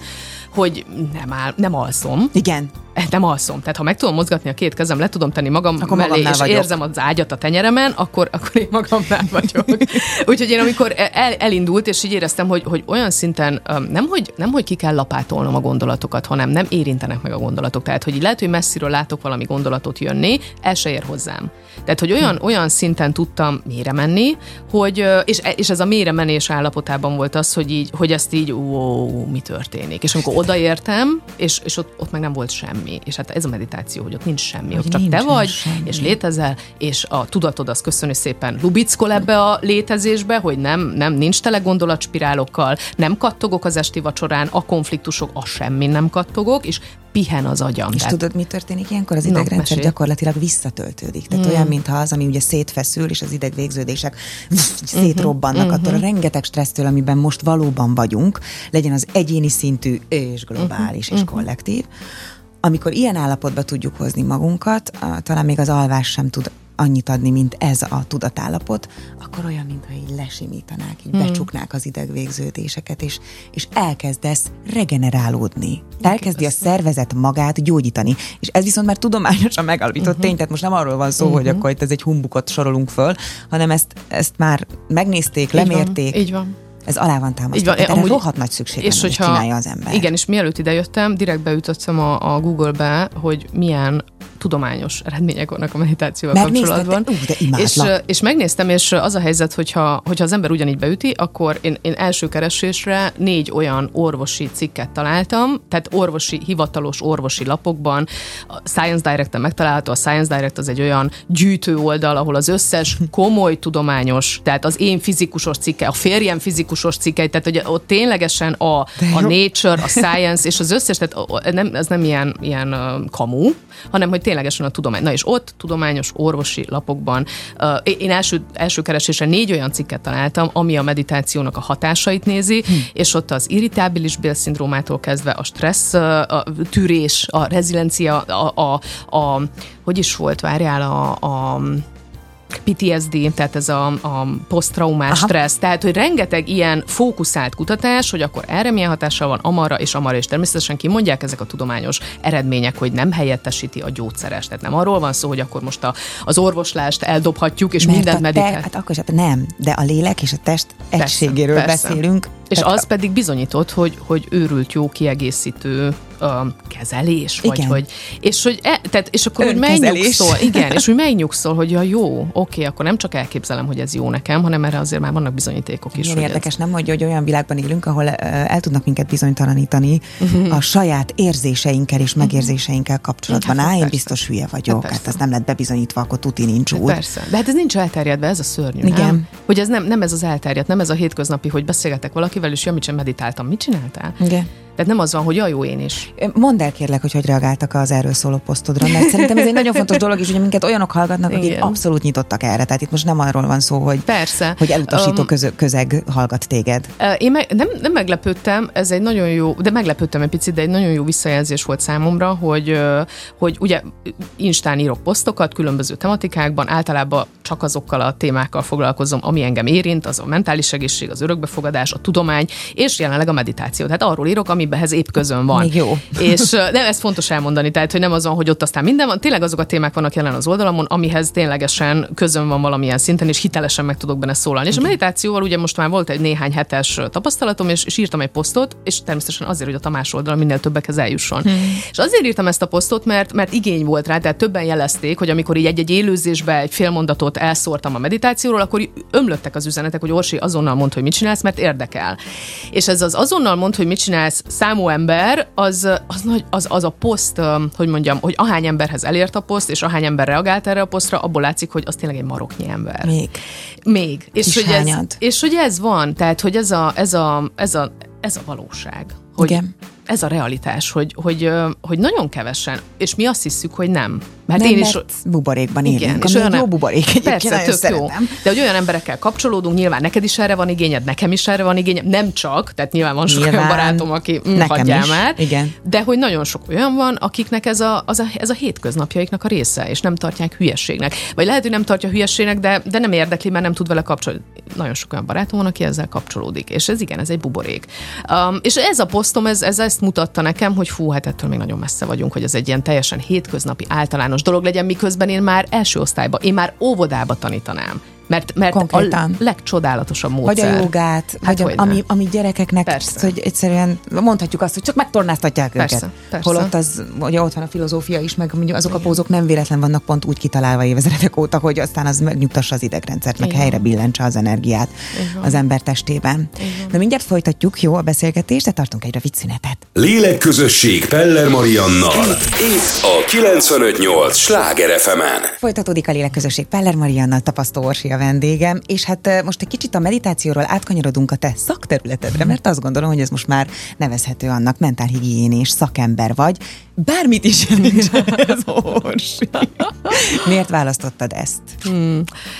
[SPEAKER 2] hogy nem, áll, nem alszom.
[SPEAKER 1] Igen.
[SPEAKER 2] Nem alszom. Tehát ha meg tudom mozgatni a két kezem, le tudom tenni magam
[SPEAKER 1] Akkor
[SPEAKER 2] mellé, és
[SPEAKER 1] vagyok.
[SPEAKER 2] érzem az ágyat a tenyeremen, akkor, akkor én magamnál vagyok. Úgyhogy én amikor el, elindult, és így éreztem, hogy, hogy olyan szinten nem hogy, nem, hogy ki kell lapátolnom a gondolatokat, hanem nem érintenek meg a gondolatok. Tehát, hogy így lehet, hogy messziről látok valami gondolatot jönni, el se ér hozzám. Tehát, hogy olyan, olyan szinten tudtam mélyre menni, hogy, és, és ez a mélyre menés állapotában volt az, hogy, így, hogy ezt így, ó, mi történik. És amikor odaértem, és, és ott, ott meg nem volt semmi. Semmi. És hát ez a meditáció, hogy ott nincs semmi,
[SPEAKER 1] Hogy
[SPEAKER 2] ott csak te vagy,
[SPEAKER 1] semmi.
[SPEAKER 2] és létezel, és a tudatod az köszönő szépen lubickol ebbe a létezésbe, hogy nem, nem nincs tele gondolatspirálokkal, nem kattogok az esti vacsorán, a konfliktusok, a semmi nem kattogok, és pihen az agyam.
[SPEAKER 1] És
[SPEAKER 2] Tehát-
[SPEAKER 1] tudod, mi történik ilyenkor? Az
[SPEAKER 2] No,
[SPEAKER 1] idegrendszer
[SPEAKER 2] mesélj.
[SPEAKER 1] gyakorlatilag visszatöltődik. Tehát olyan, mintha az, ami ugye szétfeszül, és az idegvégződések szétrobbannak attól a rengeteg stressztől, amiben most valóban vagyunk, legyen az egyéni szintű és globális és kollektív. Amikor ilyen állapotba tudjuk hozni magunkat, talán még az alvás sem tud annyit adni, mint ez a tudatállapot, akkor olyan, mintha így lesimítanák, így becsuknák az idegvégződéseket, és, és elkezdesz regenerálódni. Elkezdi a szervezet magát gyógyítani. És ez viszont már tudományosan megalapított uh-huh. tény, tehát most nem arról van szó, uh-huh. hogy akkor itt ez egy humbukot sorolunk föl, hanem ezt, ezt már megnézték,
[SPEAKER 2] Így van,
[SPEAKER 1] lemérték.
[SPEAKER 2] Így van.
[SPEAKER 1] Ez alá van
[SPEAKER 2] Így
[SPEAKER 1] támasztva.
[SPEAKER 2] van,
[SPEAKER 1] Tehát
[SPEAKER 2] amúgy-
[SPEAKER 1] rohadt nagy szükség és hogyha, hogy csinálja az ember.
[SPEAKER 2] Igen, és mielőtt idejöttem, direkt beütöttem a, a Google-be, hogy milyen tudományos eredmények vannak a meditációval
[SPEAKER 1] Megnézted?
[SPEAKER 2] kapcsolatban.
[SPEAKER 1] Ú, de imádlak.
[SPEAKER 2] és, és megnéztem, és az a helyzet, hogyha, hogyha az ember ugyanígy beüti, akkor én, én első keresésre négy olyan orvosi cikket találtam, tehát orvosi, hivatalos orvosi lapokban. A Science Direct-en megtalálható, a Science Direct az egy olyan gyűjtő oldal, ahol az összes komoly tudományos, tehát az én fizikusos cikke, a férjem fizikusos cikkei, tehát hogy ott ténylegesen a, a Nature, a Science és az összes, tehát nem, ez nem ilyen, ilyen kamu, hanem hogy ténylegesen a tudomány. Na és ott tudományos orvosi lapokban uh, én első, első keresésre négy olyan cikket találtam, ami a meditációnak a hatásait nézi, hm. és ott az irritábilis bélszindrómától kezdve a stressz, a tűrés, a reziliencia, a, a, a hogy is volt, várjál, a, a PTSD, tehát ez a, a posztraumás
[SPEAKER 1] Aha.
[SPEAKER 2] stressz, tehát hogy rengeteg ilyen fókuszált kutatás, hogy akkor erre milyen hatással van, amarra és amarra, és természetesen kimondják ezek a tudományos eredmények, hogy nem helyettesíti a gyógyszeres. Tehát nem arról van szó, hogy akkor most a, az orvoslást eldobhatjuk, és
[SPEAKER 1] Mert
[SPEAKER 2] mindent
[SPEAKER 1] a
[SPEAKER 2] medikál.
[SPEAKER 1] hát akkor hát nem, de a lélek és a test egységéről
[SPEAKER 2] persze.
[SPEAKER 1] beszélünk.
[SPEAKER 2] És
[SPEAKER 1] Tehát
[SPEAKER 2] az pedig bizonyított, hogy, hogy őrült jó kiegészítő um, kezelés, vagy
[SPEAKER 1] Igen.
[SPEAKER 2] hogy, és hogy, e, tehát, és akkor úgy megnyugszol, igen, és úgy megnyugszol, hogy ja jó, oké, akkor nem csak elképzelem, hogy ez jó nekem, hanem erre azért már vannak bizonyítékok is.
[SPEAKER 1] Milyen
[SPEAKER 2] hogy
[SPEAKER 1] érdekes, nem, hogy, hogy olyan világban élünk, ahol ö, el tudnak minket bizonytalanítani a saját érzéseinkkel és megérzéseinkkel kapcsolatban.
[SPEAKER 2] Hát,
[SPEAKER 1] Á, én biztos hülye vagyok,
[SPEAKER 2] Hát
[SPEAKER 1] hát, ez nem lett bebizonyítva, akkor tuti nincs
[SPEAKER 2] Ez.
[SPEAKER 1] úgy.
[SPEAKER 2] Persze. De hát ez nincs elterjedve, ez a szörnyű,
[SPEAKER 1] Igen.
[SPEAKER 2] nem? Hogy ez nem, nem ez az elterjedt, nem ez a hétköznapi, hogy beszélgetek valakivel, és ja, mit sem meditáltam. Mit csináltál?
[SPEAKER 1] Igen.
[SPEAKER 2] Tehát nem az van, hogy ja, jó, én is.
[SPEAKER 1] Mondd el kérlek, hogy hogy reagáltak az erről szóló posztodra, mert szerintem ez egy nagyon fontos dolog, és ugye minket olyanok hallgatnak, akik
[SPEAKER 2] Igen.
[SPEAKER 1] abszolút nyitottak erre. Tehát itt most nem arról van szó, hogy,
[SPEAKER 2] Persze.
[SPEAKER 1] hogy elutasító
[SPEAKER 2] Um,
[SPEAKER 1] közö- közeg hallgat téged.
[SPEAKER 2] Én meg, nem, nem meglepődtem, ez egy nagyon jó, de meglepődtem egy picit, de egy nagyon jó visszajelzés volt számomra, hogy, hogy ugye Instán írok posztokat különböző tematikákban, általában csak azokkal a témákkal foglalkozom, ami engem érint, az a mentális egészség, az örökbefogadás, a tudomány, és jelenleg a meditáció. Tehát arról írok, amibenhez épp közön van.
[SPEAKER 1] Még jó.
[SPEAKER 2] És nem, ez fontos elmondani, tehát hogy nem az van, hogy ott aztán minden van, tényleg azok a témák vannak jelen az oldalamon, amihez ténylegesen közön van valamilyen szinten, és hitelesen meg tudok benne szólalni. És a meditációval ugye most már volt egy néhány hetes tapasztalatom, és, és írtam egy posztot, és természetesen azért, hogy a Tamás oldalon minél többekhez eljusson. Hmm. És azért írtam ezt a posztot, mert, mert igény volt rá, tehát többen jelezték, hogy amikor így egy-egy élőzésbe egy fél mondatot elszórtam a meditációról, akkor ömlöttek az üzenetek, hogy Orsi azonnal mond, hogy mit csinálsz, mert érdekel. És ez az azonnal mond, hogy mit csinálsz számú ember, az, az, nagy, az, az a poszt, hogy mondjam, hogy ahány emberhez elért a poszt, és ahány ember reagált erre a posztra, abból látszik, hogy az tényleg egy maroknyi ember.
[SPEAKER 1] Még.
[SPEAKER 2] Még. És hogy, ez, és hogy ez van, tehát hogy ez a, ez a, ez a, ez a valóság. Hogy
[SPEAKER 1] Igen.
[SPEAKER 2] Ez a realitás, hogy, hogy, hogy nagyon kevesen, és mi azt hiszük, hogy nem.
[SPEAKER 1] Mert nem,
[SPEAKER 2] én is,
[SPEAKER 1] mert buborékban élünk,
[SPEAKER 2] igen,
[SPEAKER 1] ami egy jó buborék egyébként,
[SPEAKER 2] Persze, tök jó.
[SPEAKER 1] szeretem.
[SPEAKER 2] De hogy olyan emberekkel kapcsolódunk, nyilván neked is erre van igényed, nekem is erre van igényem, nem csak, tehát nyilván van sok olyan
[SPEAKER 1] Nyilván.
[SPEAKER 2] barátom, aki mm,
[SPEAKER 1] Nekem
[SPEAKER 2] hagyjál
[SPEAKER 1] is,
[SPEAKER 2] már,
[SPEAKER 1] igen.
[SPEAKER 2] de hogy nagyon sok olyan van, akiknek ez a, az a, ez a hétköznapjaiknak a része, és nem tartják hülyességnek. Vagy lehet, hogy nem tartja hülyességnek, de, de nem érdekli, mert nem tud vele kapcsolódni. Nagyon sok olyan barátom van, aki ezzel kapcsolódik, és ez igen, ez egy buborék. Um, és ez a posztom, ez, ez ezt mutatta nekem, hogy fú, hát ettől még nagyon messze vagyunk, hogy ez egy ilyen teljesen hétköznapi, általános dolog legyen, miközben én már első osztályba, én már óvodába tanítanám. Mert, mert
[SPEAKER 1] Konkrétan.
[SPEAKER 2] a legcsodálatosabb módszer.
[SPEAKER 1] Vagy a jogát, hát vagy a, ami, ami gyerekeknek,
[SPEAKER 2] Persze.
[SPEAKER 1] hogy egyszerűen mondhatjuk azt, hogy csak megtornáztatják
[SPEAKER 2] Persze,
[SPEAKER 1] őket.
[SPEAKER 2] persze.
[SPEAKER 1] Holott az, ugye ott van a filozófia is, meg mondjuk azok a pózok nem véletlen vannak pont úgy kitalálva évezredek óta, hogy aztán az megnyugtassa az idegrendszert, meg
[SPEAKER 2] Igen.
[SPEAKER 1] helyre billentse az energiát az ember testében. Na mindjárt folytatjuk, jó a beszélgetést, de tartunk egy rövid szünetet.
[SPEAKER 3] Lélekközösség Peller Mariannal. Itt a 958 Sláger fm
[SPEAKER 1] Folytatódik a lélekközösség Peller Mariannal, tapasztó Orsi a vendégem, és hát most egy kicsit a meditációról átkanyarodunk a te szakterületedre, mert azt gondolom, hogy ez most már nevezhető annak, mentálhigiénés szakember vagy. Bármit is jelent ez, Orsi. Miért választottad ezt?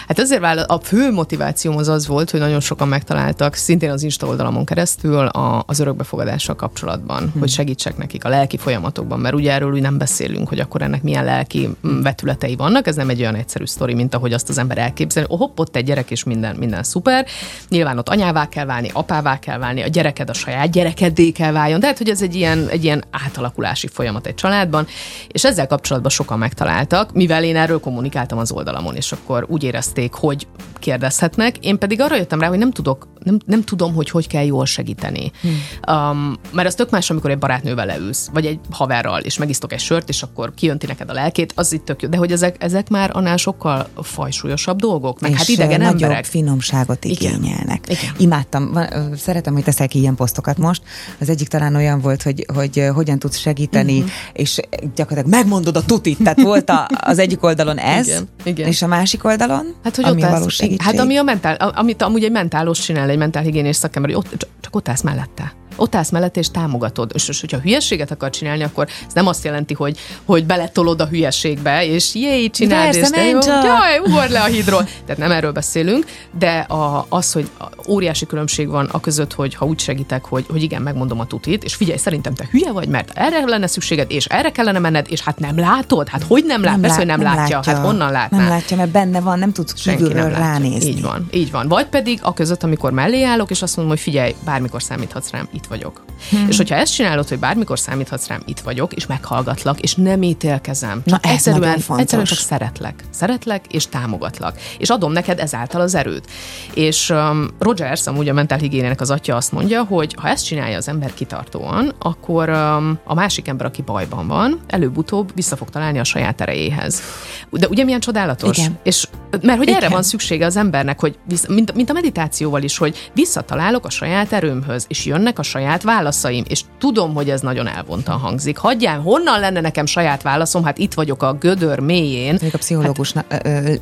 [SPEAKER 2] Hát azért vála- a fő motivációm az az volt, hogy nagyon sokan megtaláltak, szintén az Insta oldalamon keresztül a, az örökbefogadással kapcsolatban, hogy segítsek nekik a lelki folyamatokban, mert ugye erről úgy nem beszélünk, hogy akkor ennek milyen lelki vetületei vannak, ez nem egy olyan egyszerű sztori, mint ahogy azt az ember elképzel. Oh, hopp, ott egy gyerek és minden, minden szuper. Nyilván ott anyává kell válni, apává kell válni, a gyereked a saját gyerekeddé kell váljon, de hát, hogy ez egy ilyen, egy ilyen átalakulási folyamat egy családban, és ezzel kapcsolatban sokan megtaláltak, mivel én erről kommunikáltam az oldalamon, és akkor úgy érezték, hogy kérdezhetnek, én pedig arra jöttem rá, hogy nem tudok, nem, nem tudom, hogy hogy kell jól segíteni. Hmm. Um, mert az tök más, amikor egy barátnővel leülsz, vagy egy haverral, és megisztok egy sört, és akkor kijönti neked a lelkét, az itt tök jó. De hogy ezek, ezek már annál sokkal fajsúlyosabb dolgok, meg
[SPEAKER 1] és
[SPEAKER 2] hát idegen
[SPEAKER 1] nagyobb
[SPEAKER 2] emberek.
[SPEAKER 1] finomságot
[SPEAKER 2] Igen.
[SPEAKER 1] igényelnek.
[SPEAKER 2] Igen.
[SPEAKER 1] Imádtam, Van- ö, szeretem, hogy teszel ki ilyen posztokat most. Az egyik talán olyan volt, hogy, hogy hogyan tudsz segíteni, uh-huh. és gyakorlatilag megmondod a tutit. Tehát volt a, az egyik oldalon ez,
[SPEAKER 2] Igen, igen.
[SPEAKER 1] és a másik oldalon,
[SPEAKER 2] Hát, hogy
[SPEAKER 1] ami
[SPEAKER 2] ott
[SPEAKER 1] a valós segítség.
[SPEAKER 2] Hát ami a mentál, amit amúgy egy mentálos csinál, egy mentálhigiénés szakember, hogy ott, csak- csak ott állsz mellette. Ott állsz mellette és támogatod. És, és hogyha hülyeséget akar csinálni, akkor ez nem azt jelenti, hogy, hogy beletolod a hülyeségbe, és jéj, csináld,
[SPEAKER 1] Persze,
[SPEAKER 2] és
[SPEAKER 1] menj
[SPEAKER 2] jó, jaj, ugorj le a hídról. Tehát nem erről beszélünk, de a, az, hogy óriási különbség van a között, hogy ha úgy segítek, hogy, hogy igen, megmondom a tutit, és figyelj, szerintem te hülye vagy, mert erre lenne szükséged, és erre kellene menned, és hát nem látod? Hát hogy nem lát? Persze, hogy nem, látja. Hát honnan látná?
[SPEAKER 1] Nem látja, mert benne van, nem tudsz
[SPEAKER 2] Senki
[SPEAKER 1] kívülről
[SPEAKER 2] nem látja.
[SPEAKER 1] ránézni.
[SPEAKER 2] Így van, így van. Vagy pedig a között, amikor mellé állok, és azt mondom, hogy figyelj, bármikor számíthatsz rám, itt vagyok. Hmm. És hogyha ezt csinálod, hogy bármikor számíthatsz rám, itt vagyok, és meghallgatlak, és nem ítélkezem,
[SPEAKER 1] Na,
[SPEAKER 2] csak
[SPEAKER 1] ez
[SPEAKER 2] egyszerűen, egyszerűen csak szeretlek. Szeretlek, és támogatlak. És adom neked ezáltal az erőt. És um, Rogers, amúgy a mentálhigiénének az atya azt mondja, hogy ha ezt csinálja az ember kitartóan, akkor um, a másik ember, aki bajban van, előbb-utóbb vissza fog találni a saját erejéhez. De ugye milyen csodálatos?
[SPEAKER 1] Igen.
[SPEAKER 2] És mert hogy erre
[SPEAKER 1] Igen.
[SPEAKER 2] van szüksége az embernek, hogy vissza, mint, mint a meditációval is, hogy visszatalálok a saját erőmhöz, és jönnek a saját válaszaim, és tudom, hogy ez nagyon elvontan hangzik. Hagyjál, honnan lenne nekem saját válaszom? Hát itt vagyok a gödör mélyén.
[SPEAKER 1] Mondjuk a pszichológusnak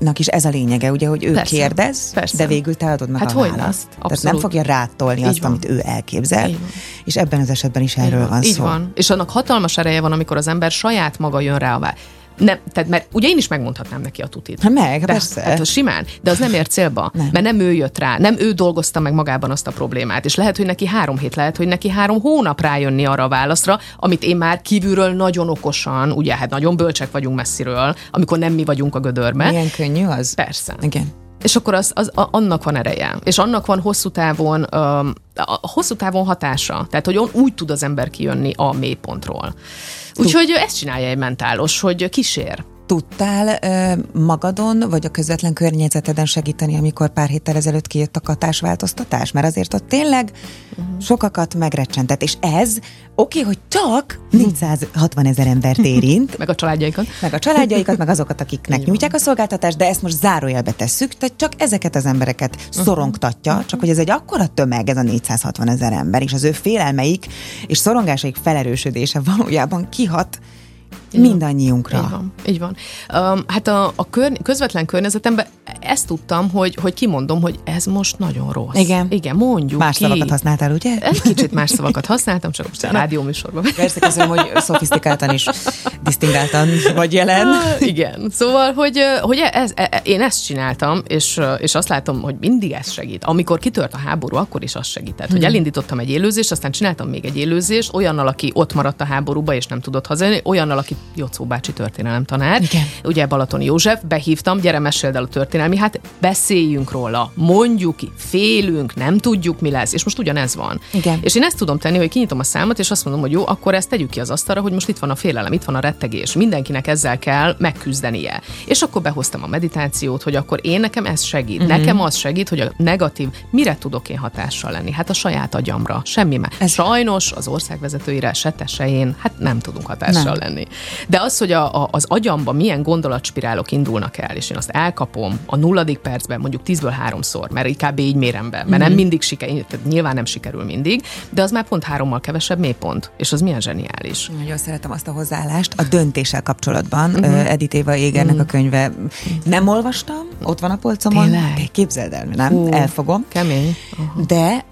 [SPEAKER 1] hát, is ez a lényege, ugye, hogy ő
[SPEAKER 2] Persze,
[SPEAKER 1] kérdez,
[SPEAKER 2] persze.
[SPEAKER 1] de végül te adod meg
[SPEAKER 2] Hát
[SPEAKER 1] a választ. Tehát nem fogja rátolni
[SPEAKER 2] Így
[SPEAKER 1] azt,
[SPEAKER 2] van.
[SPEAKER 1] amit ő elképzel,
[SPEAKER 2] Így van.
[SPEAKER 1] és ebben az esetben is erről van
[SPEAKER 2] Így
[SPEAKER 1] szó.
[SPEAKER 2] van. És annak hatalmas ereje van, amikor az ember saját maga jön rá a vá- nem, tehát, mert ugye én is megmondhatnám neki a tutit.
[SPEAKER 1] Ha meg,
[SPEAKER 2] de,
[SPEAKER 1] persze.
[SPEAKER 2] Hát, simán, de az nem ért célba,
[SPEAKER 1] Nem.
[SPEAKER 2] mert nem ő jött rá, nem ő dolgozta meg magában azt a problémát, és lehet, hogy neki három hét, lehet, hogy neki három hónap rájönni arra a válaszra, amit én már kívülről nagyon okosan, ugye hát nagyon bölcsek vagyunk messziről, amikor nem mi vagyunk a gödörbe.
[SPEAKER 1] Milyen könnyű az?
[SPEAKER 2] Persze.
[SPEAKER 1] Igen.
[SPEAKER 2] És akkor az, az, a, annak van ereje. És annak van hosszú távon, a hosszú távon hatása. Tehát, hogy on- úgy tud az ember kijönni a mélypontról. Úgyhogy ezt csinálja egy mentálos, hogy kísér.
[SPEAKER 1] Tudtál magadon, vagy a közvetlen környezeteden segíteni, amikor pár héttel ezelőtt kijött a katásváltoztatás? Mert azért ott tényleg uh-huh. sokakat megrecsentett, és ez oké, hogy csak 460 ezer embert érint,
[SPEAKER 2] Meg a családjaikat.
[SPEAKER 1] meg a családjaikat, meg azokat, akiknek nyújtják a szolgáltatást, de ezt most zárójelbe tesszük, tehát csak ezeket az embereket szorongtatja, csak hogy ez egy akkora tömeg, ez a 460 ezer ember, és az ő félelmeik és szorongásaik felerősödése valójában kihat mindannyiunkra.
[SPEAKER 2] Így van. Így van. Um, hát a, a kör, közvetlen környezetemben ezt tudtam, hogy, hogy kimondom, hogy ez most nagyon rossz.
[SPEAKER 1] Igen.
[SPEAKER 2] Igen, mondjuk
[SPEAKER 1] Más
[SPEAKER 2] ki.
[SPEAKER 1] szavakat használtál, ugye?
[SPEAKER 2] Egy kicsit más szavakat használtam, csak most a rádióműsorban.
[SPEAKER 1] Persze, köszönöm, hogy szofisztikáltan is, disztingáltan vagy jelen.
[SPEAKER 2] Igen. Szóval, hogy, hogy ez, e, én ezt csináltam, és, és azt látom, hogy mindig ez segít. Amikor kitört a háború, akkor is az segített. Hogy elindítottam egy élőzést, aztán csináltam még egy élőzést, olyannal, aki ott maradt a háborúba, és nem tudott hazajönni, olyannal, aki Jocó bácsi történelem tanár.
[SPEAKER 1] Igen.
[SPEAKER 2] Ugye Balaton József, behívtam, gyere meséld el a történelmi, hát beszéljünk róla, mondjuk félünk, nem tudjuk mi lesz, és most ugyanez van.
[SPEAKER 1] Igen.
[SPEAKER 2] És én ezt tudom tenni, hogy kinyitom a számot, és azt mondom, hogy jó, akkor ezt tegyük ki az asztalra, hogy most itt van a félelem, itt van a rettegés, mindenkinek ezzel kell megküzdenie. És akkor behoztam a meditációt, hogy akkor én nekem ez segít. Uh-huh. Nekem az segít, hogy a negatív, mire tudok én hatással lenni? Hát a saját agyamra, semmi más.
[SPEAKER 1] Ez-
[SPEAKER 2] Sajnos az országvezetőire, se te, se én, hát nem tudunk hatással
[SPEAKER 1] Nem.
[SPEAKER 2] lenni. De az, hogy a, a, az agyamba milyen gondolatspirálok indulnak el, és én azt elkapom a nulladik percben, mondjuk tízből háromszor, mert inkább így mérem be, mert
[SPEAKER 1] Mhm.
[SPEAKER 2] nem mindig sikerül, tehát nyilván nem sikerül mindig, de az már pont hárommal kevesebb mélypont, és az milyen zseniális.
[SPEAKER 1] Nagyon szeretem azt a hozzáállást a döntéssel kapcsolatban. Uh-huh. Edith Éva Égernek uh-huh. a könyve. Nem olvastam, ott van a polcomon.
[SPEAKER 2] Tényleg?
[SPEAKER 1] Képzeld el, nem?
[SPEAKER 2] Hú.
[SPEAKER 1] Elfogom.
[SPEAKER 2] Kemény. Aha.
[SPEAKER 1] De,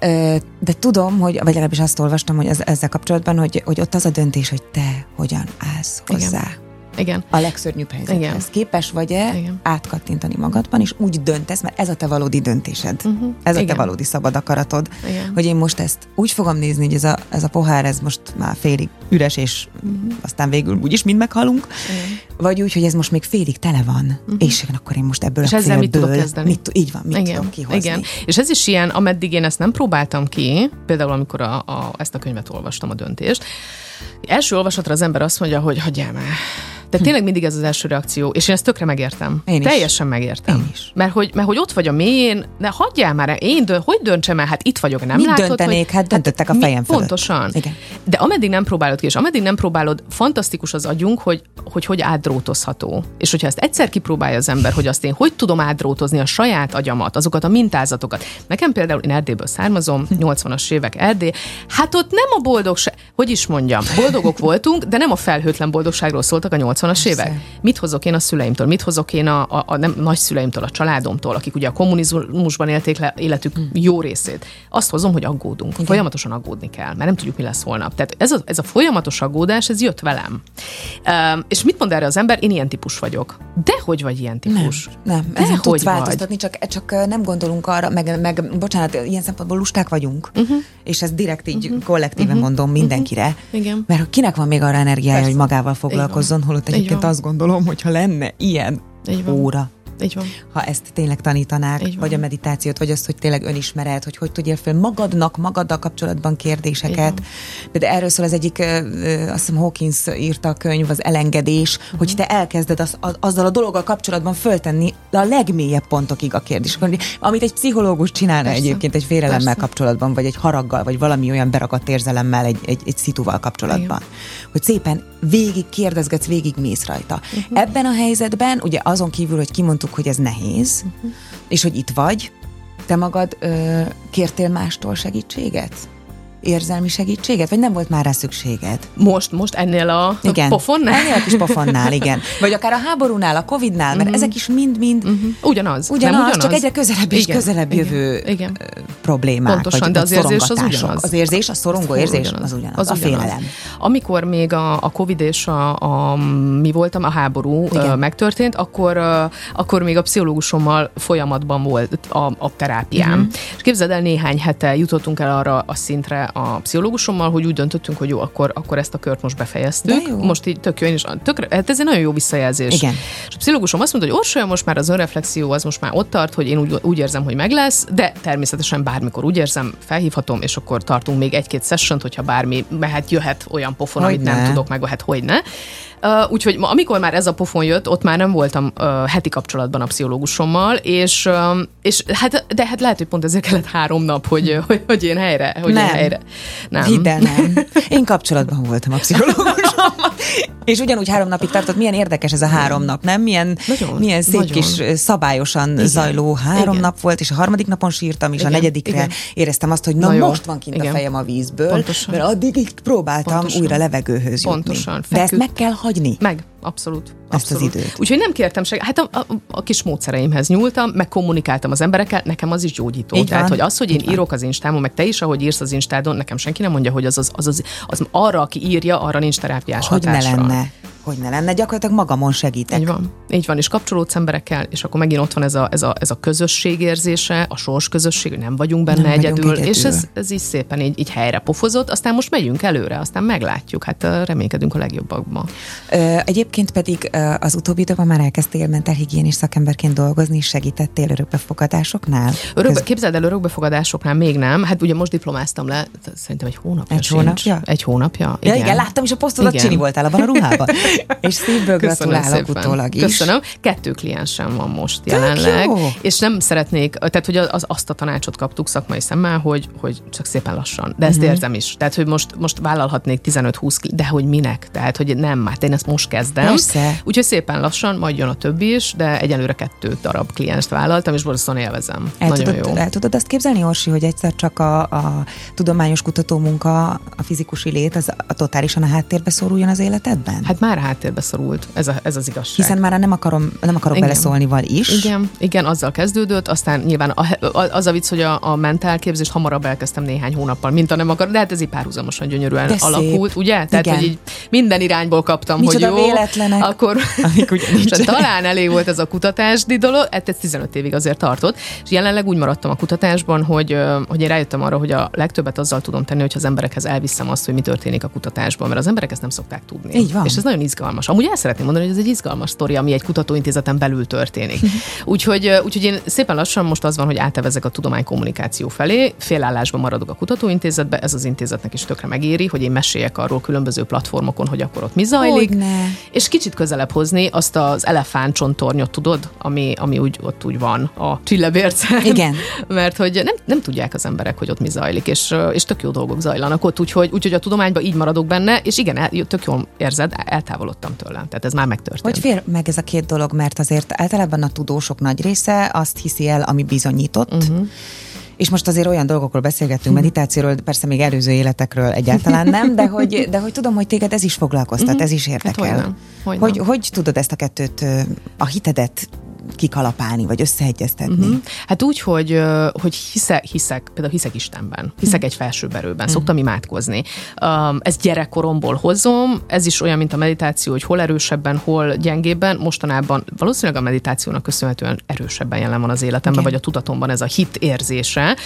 [SPEAKER 1] de tudom, hogy, vagy legalábbis azt olvastam, hogy az, ezzel kapcsolatban, hogy, hogy ott az a döntés, hogy te hogyan állsz. Hozzá.
[SPEAKER 2] Igen.
[SPEAKER 1] A legszörnyűbb helyzethez.
[SPEAKER 2] Igen.
[SPEAKER 1] Képes vagy-e
[SPEAKER 2] Igen.
[SPEAKER 1] átkattintani magadban, és úgy döntesz, mert ez a te valódi döntésed. Uh-huh. Ez a te
[SPEAKER 2] Igen.
[SPEAKER 1] valódi szabad akaratod,
[SPEAKER 2] Igen.
[SPEAKER 1] hogy én most ezt úgy fogom nézni, hogy ez a, ez a pohár, ez most már félig üres, és uh-huh. aztán végül úgyis mind meghalunk,
[SPEAKER 2] Igen.
[SPEAKER 1] vagy úgy, hogy ez most még félig tele van, uh-huh. és igen, akkor én most ebből
[SPEAKER 2] És
[SPEAKER 1] a
[SPEAKER 2] ezzel mit tudok kezdeni?
[SPEAKER 1] Mit, így van, mit
[SPEAKER 2] igen,
[SPEAKER 1] tudok kihozni.
[SPEAKER 2] igen. És ez is ilyen, ameddig én ezt nem próbáltam ki, például amikor a, a, ezt a könyvet olvastam, a döntést, első olvasatra az ember azt mondja, hogy hagyjál már. De tényleg mindig ez az első reakció, és én ezt tökre megértem.
[SPEAKER 1] Én is.
[SPEAKER 2] Teljesen megértem.
[SPEAKER 1] Én is.
[SPEAKER 2] Mert hogy, mert hogy ott vagy a mélyén, de hagyjál már, én dönt, hogy döntsem el, hát itt vagyok, nem
[SPEAKER 1] Mit
[SPEAKER 2] látod,
[SPEAKER 1] döntenék?
[SPEAKER 2] hogy,
[SPEAKER 1] Hát döntöttek a
[SPEAKER 2] mi-
[SPEAKER 1] fejem fölött.
[SPEAKER 2] Pontosan.
[SPEAKER 1] Igen.
[SPEAKER 2] De ameddig nem próbálod ki, és ameddig nem próbálod, fantasztikus az agyunk, hogy hogy, hogy átdrótozható. És hogyha ezt egyszer kipróbálja az ember, hogy azt én hogy tudom átdrótozni a saját agyamat, azokat a mintázatokat. Nekem például, én Erdélyből származom, 80-as évek Erdély, hát ott nem a boldogság, hogy is mondjam, boldogok voltunk, de nem a felhőtlen boldogságról szóltak a 80-as évek. Mit hozok én a szüleimtől, mit hozok én a, a, a nem, nagyszüleimtől, a családomtól, akik ugye a kommunizmusban élték le életük jó részét. Azt hozom, hogy aggódunk. Igen. Folyamatosan aggódni kell, mert nem tudjuk, mi lesz holnap. Tehát ez a, ez a folyamatos aggódás, ez jött velem. Um, és mit mond erre az ember? Én ilyen típus vagyok. De hogy vagy ilyen típus?
[SPEAKER 1] Nem,
[SPEAKER 2] De
[SPEAKER 1] ezen
[SPEAKER 2] hogy
[SPEAKER 1] tudsz
[SPEAKER 2] vagy?
[SPEAKER 1] változtatni, csak, csak nem gondolunk arra, meg, meg bocsánat, ilyen szempontból lusták vagyunk, uh-huh. és ez direkt így uh-huh. kollektíven uh-huh. mondom mindenkire,
[SPEAKER 2] Mhm. Igen.
[SPEAKER 1] Mert kinek van még arra energiája,
[SPEAKER 2] Persze.
[SPEAKER 1] hogy magával foglalkozzon, holott egyébként azt gondolom, hogy ha lenne ilyen óra,
[SPEAKER 2] Így van.
[SPEAKER 1] ha ezt tényleg tanítanák,
[SPEAKER 2] Így van.
[SPEAKER 1] vagy a meditációt, vagy azt, hogy tényleg önismeret, hogy hogy tudjál fel magadnak, magaddal kapcsolatban kérdéseket. De erről szól az egyik, azt hiszem Hawkins írta a könyv, az elengedés, uh-huh. hogy te elkezded az, az, azzal a dologgal kapcsolatban föltenni a legmélyebb pontokig a kérdéseket. Amit egy pszichológus csinálna
[SPEAKER 2] Persze.
[SPEAKER 1] egyébként egy félelemmel
[SPEAKER 2] Persze.
[SPEAKER 1] kapcsolatban, vagy egy haraggal, vagy valami olyan beragadt érzelemmel egy, egy, egy szituval kapcsolatban.
[SPEAKER 2] Igen.
[SPEAKER 1] Hogy szépen végig kérdezgetsz, végig mész rajta. Uh-huh. Ebben a helyzetben, ugye azon kívül, hogy kimondtuk, hogy ez nehéz, uh-huh. és hogy itt vagy, te magad ö, kértél mástól segítséget? Érzelmi segítséget? Vagy nem volt már rá szükséged?
[SPEAKER 2] Most, most ennél a
[SPEAKER 1] Igen.
[SPEAKER 2] pofonnál?
[SPEAKER 1] Ennél a kis pofonnál, igen. Vagy akár a háborúnál, a Covidnál, mert uh-huh. ezek is mind-mind
[SPEAKER 2] Mhm. Ugyanaz.
[SPEAKER 1] ugyanaz,
[SPEAKER 2] nem ugyanaz?
[SPEAKER 1] csak egyre közelebb és
[SPEAKER 2] Igen,
[SPEAKER 1] közelebb jövő
[SPEAKER 2] Igen.
[SPEAKER 1] problémák.
[SPEAKER 2] Pontosan,
[SPEAKER 1] vagy,
[SPEAKER 2] de az érzés az ugyanaz.
[SPEAKER 1] Az érzés, a szorongó
[SPEAKER 2] Az
[SPEAKER 1] érzés,
[SPEAKER 2] ugyanaz.
[SPEAKER 1] az ugyanaz.
[SPEAKER 2] Az
[SPEAKER 1] a
[SPEAKER 2] ugyanaz.
[SPEAKER 1] félelem.
[SPEAKER 2] Amikor még a, a Covid és a, a mi voltam, a háború
[SPEAKER 1] Igen.
[SPEAKER 2] megtörtént, akkor, akkor még a pszichológusommal folyamatban volt a, a terápiám. Uh-huh. És képzeld el, néhány hete jutottunk el arra a szintre a pszichológusommal, hogy úgy döntöttünk, hogy jó, akkor, akkor ezt a kört most befejeztük. Most így tök jó, én is, tökre, hát ez egy nagyon jó visszajelzés.
[SPEAKER 1] Igen.
[SPEAKER 2] És a pszichológusom azt mondta, hogy Orsolya, most már az önreflexió az most már ott tart, hogy én úgy, úgy érzem, hogy meg lesz, de természetesen bármikor úgy érzem, felhívhatom, és akkor tartunk még egy-két sessiont, hogyha bármi mehet, jöhet olyan pofon, amit nem
[SPEAKER 1] Hogyne.
[SPEAKER 2] tudok meg, hát hogy ne. Uh, úgyhogy ma, amikor már ez a pofon jött, ott már nem voltam uh, heti kapcsolatban a pszichológusommal, és, um, és hát, de hát lehet, hogy pont ezért kellett három nap, hogy, hogy, hogy én helyre, hogy
[SPEAKER 1] Nem.
[SPEAKER 2] én helyre. Nem.
[SPEAKER 1] Hidd el, nem. Én kapcsolatban voltam a pszichológusommal. És ugyanúgy három napig tartott. Milyen érdekes ez a három nap, nem? Milyen,
[SPEAKER 2] Nagyon,
[SPEAKER 1] milyen szép
[SPEAKER 2] nagyon.
[SPEAKER 1] kis szabályosan Igen. zajló három
[SPEAKER 2] Igen.
[SPEAKER 1] nap volt, és a harmadik napon sírtam, és
[SPEAKER 2] Igen.
[SPEAKER 1] a negyedikre
[SPEAKER 2] Igen.
[SPEAKER 1] éreztem azt, hogy na,
[SPEAKER 2] Na jó.
[SPEAKER 1] most van kint
[SPEAKER 2] Igen.
[SPEAKER 1] a fejem a vízből,
[SPEAKER 2] Pontosan.
[SPEAKER 1] mert addig itt próbáltam
[SPEAKER 2] Pontosan.
[SPEAKER 1] újra levegőhöz
[SPEAKER 2] Pontosan.
[SPEAKER 1] jutni. De ezt meg kell hagyni.
[SPEAKER 2] Meg, abszolút.
[SPEAKER 1] Ezt az
[SPEAKER 2] abszolút.
[SPEAKER 1] időt.
[SPEAKER 2] Úgyhogy nem kértem segítséget. Hát a, a, a kis módszereimhez nyúltam, meg kommunikáltam az emberekkel, nekem az is gyógyító.
[SPEAKER 1] Így
[SPEAKER 2] Tehát,
[SPEAKER 1] van.
[SPEAKER 2] hogy az, hogy én
[SPEAKER 1] Így van.
[SPEAKER 2] írok az Instámon, meg te is, ahogy írsz az Instádon, nekem senki nem mondja, hogy az, az, az, az, az arra, aki írja, arra nincs terápiás
[SPEAKER 1] Hogy ne
[SPEAKER 2] hatásra.
[SPEAKER 1] lenne. Hogy ne lenne. Gyakorlatilag magamon segítek.
[SPEAKER 2] Így van. így van, és kapcsolódsz emberekkel, és akkor megint ott van ez a, ez a, ez a közösség érzése, a sors közösség, hogy nem vagyunk benne
[SPEAKER 1] Nem vagyunk
[SPEAKER 2] egyedül,
[SPEAKER 1] egyedül.
[SPEAKER 2] és ez, ez így szépen így, így helyre pofozott, aztán most megyünk előre, aztán meglátjuk, hát reménykedünk a legjobbakban.
[SPEAKER 1] Egyébként pedig az utóbbi időben már elkezdtél mentálhigiénis szakemberként dolgozni, és segítettél örökbefogadásoknál?
[SPEAKER 2] Örökbe,
[SPEAKER 1] Köz-
[SPEAKER 2] képzeld el, örökbefogadásoknál még nem. Hát ugye most diplomáztam le, szerintem egy hónapja
[SPEAKER 1] Egy
[SPEAKER 2] sincs.
[SPEAKER 1] hónapja?
[SPEAKER 2] Egy hónapja,
[SPEAKER 1] Ja, igen, láttam is a posztodat,
[SPEAKER 2] Igen.
[SPEAKER 1] Csini voltál abban a ruhában. és szívből gratulálok utólag is.
[SPEAKER 2] Köszönöm. Kettő kliensem van most jelenleg, és nem szeretnék, tehát hogy az, azt a tanácsot kaptuk szakmai szemmel, hogy, hogy csak szépen lassan. De ezt uh-huh. érzem is. Tehát, hogy most, most vállalhatnék 15-20, kli- de hogy minek? Tehát, hogy nem, hát én ezt most kezdem.
[SPEAKER 1] Persze.
[SPEAKER 2] Úgyhogy szépen lassan, majd jön a többi is, de egyelőre kettő darab klienst vállaltam, és borzasztóan élvezem.
[SPEAKER 1] El
[SPEAKER 2] Nagyon
[SPEAKER 1] tudod,
[SPEAKER 2] jó.
[SPEAKER 1] el tudod azt képzelni, Orsi, hogy egyszer csak a, a tudományos kutatómunka, a fizikusi lét, az a totálisan a háttérbe szoruljon az életedben?
[SPEAKER 2] Hát már háttérbe szorult, ez, a, ez az igazság.
[SPEAKER 1] Hiszen már nem, akarom, nem akarok
[SPEAKER 2] Igen.
[SPEAKER 1] beleszólnival is.
[SPEAKER 2] Igen, igen, azzal kezdődött, aztán nyilván a, a, az a vicc, hogy a, a mentálképzést hamarabb elkezdtem néhány hónappal, mint a nem akar, de hát ez így párhuzamosan gyönyörűen
[SPEAKER 1] De szép.
[SPEAKER 2] alakult, ugye? Tehát,
[SPEAKER 1] Igen.
[SPEAKER 2] hogy így minden irányból kaptam,
[SPEAKER 1] Micsoda
[SPEAKER 2] hogy jó,
[SPEAKER 1] véletlenek,
[SPEAKER 2] akkor talán elég volt ez a kutatásdi dolog, hát ez 15 évig azért tartott, és jelenleg úgy maradtam a kutatásban, hogy, hogy én rájöttem arra, hogy a legtöbbet azzal tudom tenni, hogyha az emberekhez elviszem azt, hogy mi történik a kutatásban, mert az emberek ezt nem szokták tudni.
[SPEAKER 1] Így van.
[SPEAKER 2] És ez nagyon izgalmas. Amúgy el szeretném mondani, hogy ez egy izgalmas sztori, ami egy kutatóintézeten belül történik. úgyhogy, úgyhogy én szépen lassan most az van, hogy átevezek a tudománykommunikáció felé, félállásban maradok a kutatóintézetbe, ez az intézetnek is tökre megéri, hogy én meséljek arról különböző platformokon, hogy akkor ott mi zajlik.
[SPEAKER 1] Hogyne.
[SPEAKER 2] És kicsit közelebb hozni azt az elefántcsontornyot, tudod, ami, ami úgy, ott úgy van a csillebércen.
[SPEAKER 1] Igen.
[SPEAKER 2] Mert hogy nem, nem tudják az emberek, hogy ott mi zajlik, és, és tök jó dolgok zajlanak ott, úgyhogy, úgyhogy a tudományban így maradok benne, és igen, tök jól érzed, eltávolodtam tőlem. Tehát ez már megtörtént.
[SPEAKER 1] Hogy fér meg ez a két dolog, mert azért általában a tudósok nagy része azt hiszi el, ami bizonyított,
[SPEAKER 2] Mhm.
[SPEAKER 1] uh-huh. és most azért olyan dolgokról beszélgettünk, meditációról, persze még előző életekről egyáltalán nem, de hogy, de hogy tudom, hogy téged ez is foglalkoztat, ez is érdekel.
[SPEAKER 2] Hát hogyne, hogyne.
[SPEAKER 1] Hogy, hogy tudod ezt a kettőt, a hitedet kikalapálni, vagy összeegyeztetni?
[SPEAKER 2] Mhm. Hát úgy, hogy, hogy hiszek, hiszek, például hiszek Istenben, hiszek egy felsőbb erőben, szoktam imádkozni. Um, Ez gyerekkoromból hozom, ez is olyan, mint a meditáció, hogy hol erősebben, hol gyengébben. Mostanában valószínűleg a meditációnak köszönhetően erősebben jelen van az életemben,
[SPEAKER 1] Igen.
[SPEAKER 2] vagy a tudatomban ez a hit érzése.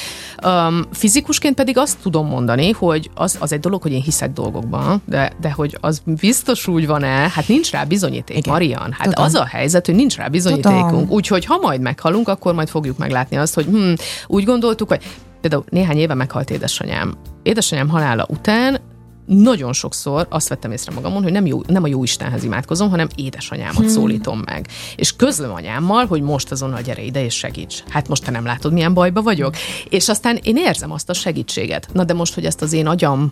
[SPEAKER 2] Um, fizikusként pedig azt tudom mondani, hogy az, az egy dolog, hogy én hiszek dolgokban, de, de hogy az biztos úgy van-e, hát nincs rá bizonyíték,
[SPEAKER 1] Igen.
[SPEAKER 2] Marian. Hát
[SPEAKER 1] Tudom.
[SPEAKER 2] az a helyzet, hogy nincs rá bizonyítékunk.
[SPEAKER 1] Tudom.
[SPEAKER 2] Úgyhogy ha majd meghalunk, akkor majd fogjuk meglátni azt, hogy hm, úgy gondoltuk, hogy például néhány éve meghalt édesanyám. Édesanyám halála után nagyon sokszor azt vettem észre magamon, hogy nem, jó, nem a jó Istenhez imádkozom, hanem édesanyámat hmm. szólítom meg. És közlöm anyámmal, hogy most azonnal gyere ide és segíts. Hát most te nem látod, milyen bajba vagyok. És aztán én érzem azt a segítséget. Na de most, hogy ezt az én agyam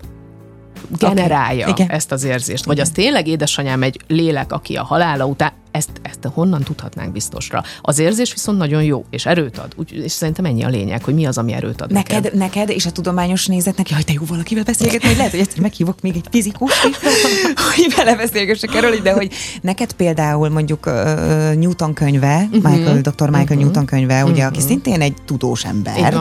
[SPEAKER 2] generálja
[SPEAKER 1] Igen.
[SPEAKER 2] okay. ezt az érzést, vagy az tényleg édesanyám egy lélek, aki a halála után, ezt, ezt honnan tudhatnánk biztosra. Az érzés viszont nagyon jó, és erőt ad. Úgy, és szerintem ennyi a lényeg, hogy mi az, ami erőt ad neked.
[SPEAKER 1] Neked, neked és a tudományos nézetnek, jaj, te jó valakivel beszélgetni, hogy lehet, hogy egyszer meghívok még egy fizikust is, hogy vele beszélgessek erről, de hogy neked például mondjuk uh, Newton könyve,
[SPEAKER 2] Mhm.
[SPEAKER 1] uh-huh. Michael, dr. Michael uh-huh. Newton könyve, ugye, aki szintén egy tudós ember,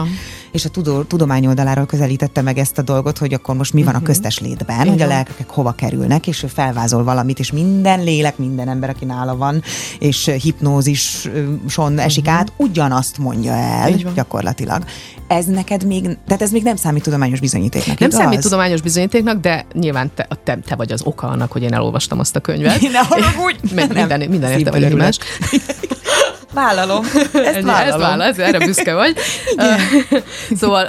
[SPEAKER 1] és a tudó, tudomány oldaláról közelítette meg ezt a dolgot, hogy akkor most mi van a köztes létben, hogy a lelkek hova kerülnek, és ő felvázol valamit, és minden lélek, minden ember, aki nála van, és hipnózison esik át, ugyanazt mondja el gyakorlatilag. Ez neked még, tehát ez még nem számít tudományos bizonyítéknak,
[SPEAKER 2] Nem
[SPEAKER 1] igaz?
[SPEAKER 2] számít tudományos bizonyítéknak, de nyilván te, te, te vagy az oka annak, hogy én elolvastam azt a könyvet.
[SPEAKER 1] Ne haragudj!
[SPEAKER 2] Minden, minden érte vagy.
[SPEAKER 1] Vállalom. Ezt vállalom.
[SPEAKER 2] Ezt vállal, ez, erre büszke vagy. Szóval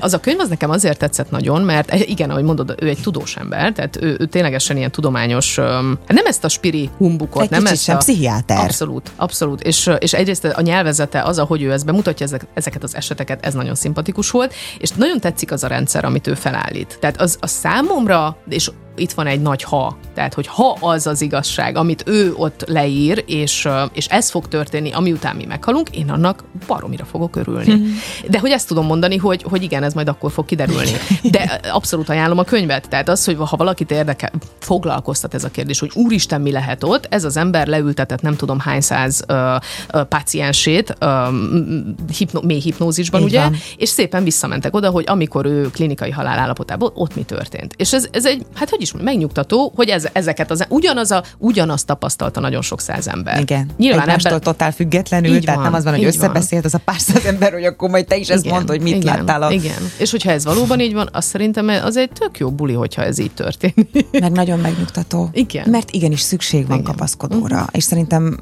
[SPEAKER 2] az a könyv az nekem azért tetszett nagyon, mert igen, ahogy mondod, ő egy tudós ember, tehát ő, ő ténylegesen ilyen tudományos, hát nem ezt a spiri humbukot,
[SPEAKER 1] Egy
[SPEAKER 2] nem ezt
[SPEAKER 1] sem,
[SPEAKER 2] a,
[SPEAKER 1] pszichiáter.
[SPEAKER 2] Abszolút, abszolút. És, és egyrészt a nyelvezete, az, ahogy ő ezt bemutatja ezek, ezeket az eseteket, ez nagyon szimpatikus volt, és nagyon tetszik az a rendszer, amit ő felállít. Tehát az a számomra, és itt van egy nagy ha, tehát hogy ha az az igazság, amit ő ott leír, és, és ez fog történni, ami után mi meghalunk, én annak baromira fogok örülni. De hogy ezt tudom mondani, hogy, hogy igen, ez majd akkor fog kiderülni. De abszolút ajánlom a könyvet. Tehát az, hogy ha valakit érdekel, foglalkoztat ez a kérdés, hogy úristen, mi lehet ott, ez az ember leültetett nem tudom hány száz ö, ö, páciensét ö, hipno, mély hipnózisban,
[SPEAKER 1] Így
[SPEAKER 2] ugye,
[SPEAKER 1] van.
[SPEAKER 2] és szépen visszamentek oda, hogy amikor ő klinikai halál állapotában, ott mi történt. És ez, ez egy, hát hogy is is megnyugtató, hogy ez, ezeket az, ugyanaz a, ugyanazt tapasztalta nagyon sok száz ember.
[SPEAKER 1] Igen.
[SPEAKER 2] Nyilván ebben,
[SPEAKER 1] totál függetlenül,
[SPEAKER 2] Így
[SPEAKER 1] tehát
[SPEAKER 2] van,
[SPEAKER 1] nem az van, hogy összebeszélt az a pár száz ember, hogy akkor majd te is ezt mondd, hogy mit
[SPEAKER 2] igen,
[SPEAKER 1] láttál. A...
[SPEAKER 2] Igen. És hogyha ez valóban így van, azt szerintem az egy tök jó buli, hogyha ez így történik.
[SPEAKER 1] Meg nagyon megnyugtató.
[SPEAKER 2] Igen.
[SPEAKER 1] Mert igenis szükség van
[SPEAKER 2] Igen.
[SPEAKER 1] kapaszkodóra. És szerintem,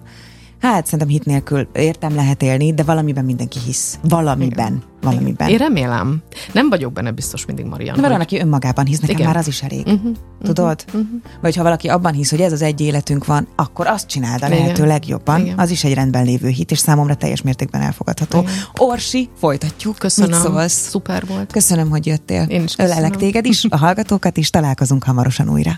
[SPEAKER 1] hát szerintem hit nélkül értem lehet élni, de valamiben mindenki hisz. Valamiben. Valamiben.
[SPEAKER 2] Én remélem. Nem vagyok benne biztos mindig, Marian.
[SPEAKER 1] De van,
[SPEAKER 2] hogy-
[SPEAKER 1] aki önmagában hisz, nekem
[SPEAKER 2] Igen.
[SPEAKER 1] már az is elég. Uh-huh, Tudod? Uh-huh. Vagy ha valaki abban hisz, hogy ez az egy életünk van, akkor azt csináld a
[SPEAKER 2] Igen.
[SPEAKER 1] lehető legjobban.
[SPEAKER 2] Igen.
[SPEAKER 1] Az is egy rendben lévő hit, és számomra teljes mértékben elfogadható.
[SPEAKER 2] Igen.
[SPEAKER 1] Orsi, folytatjuk.
[SPEAKER 2] Köszönöm.
[SPEAKER 1] Mit szólsz?
[SPEAKER 2] Szuper volt.
[SPEAKER 1] Köszönöm, hogy jöttél.
[SPEAKER 2] Én is köszönöm.
[SPEAKER 1] Ölelek téged is, a hallgatókat is, találkozunk hamarosan újra.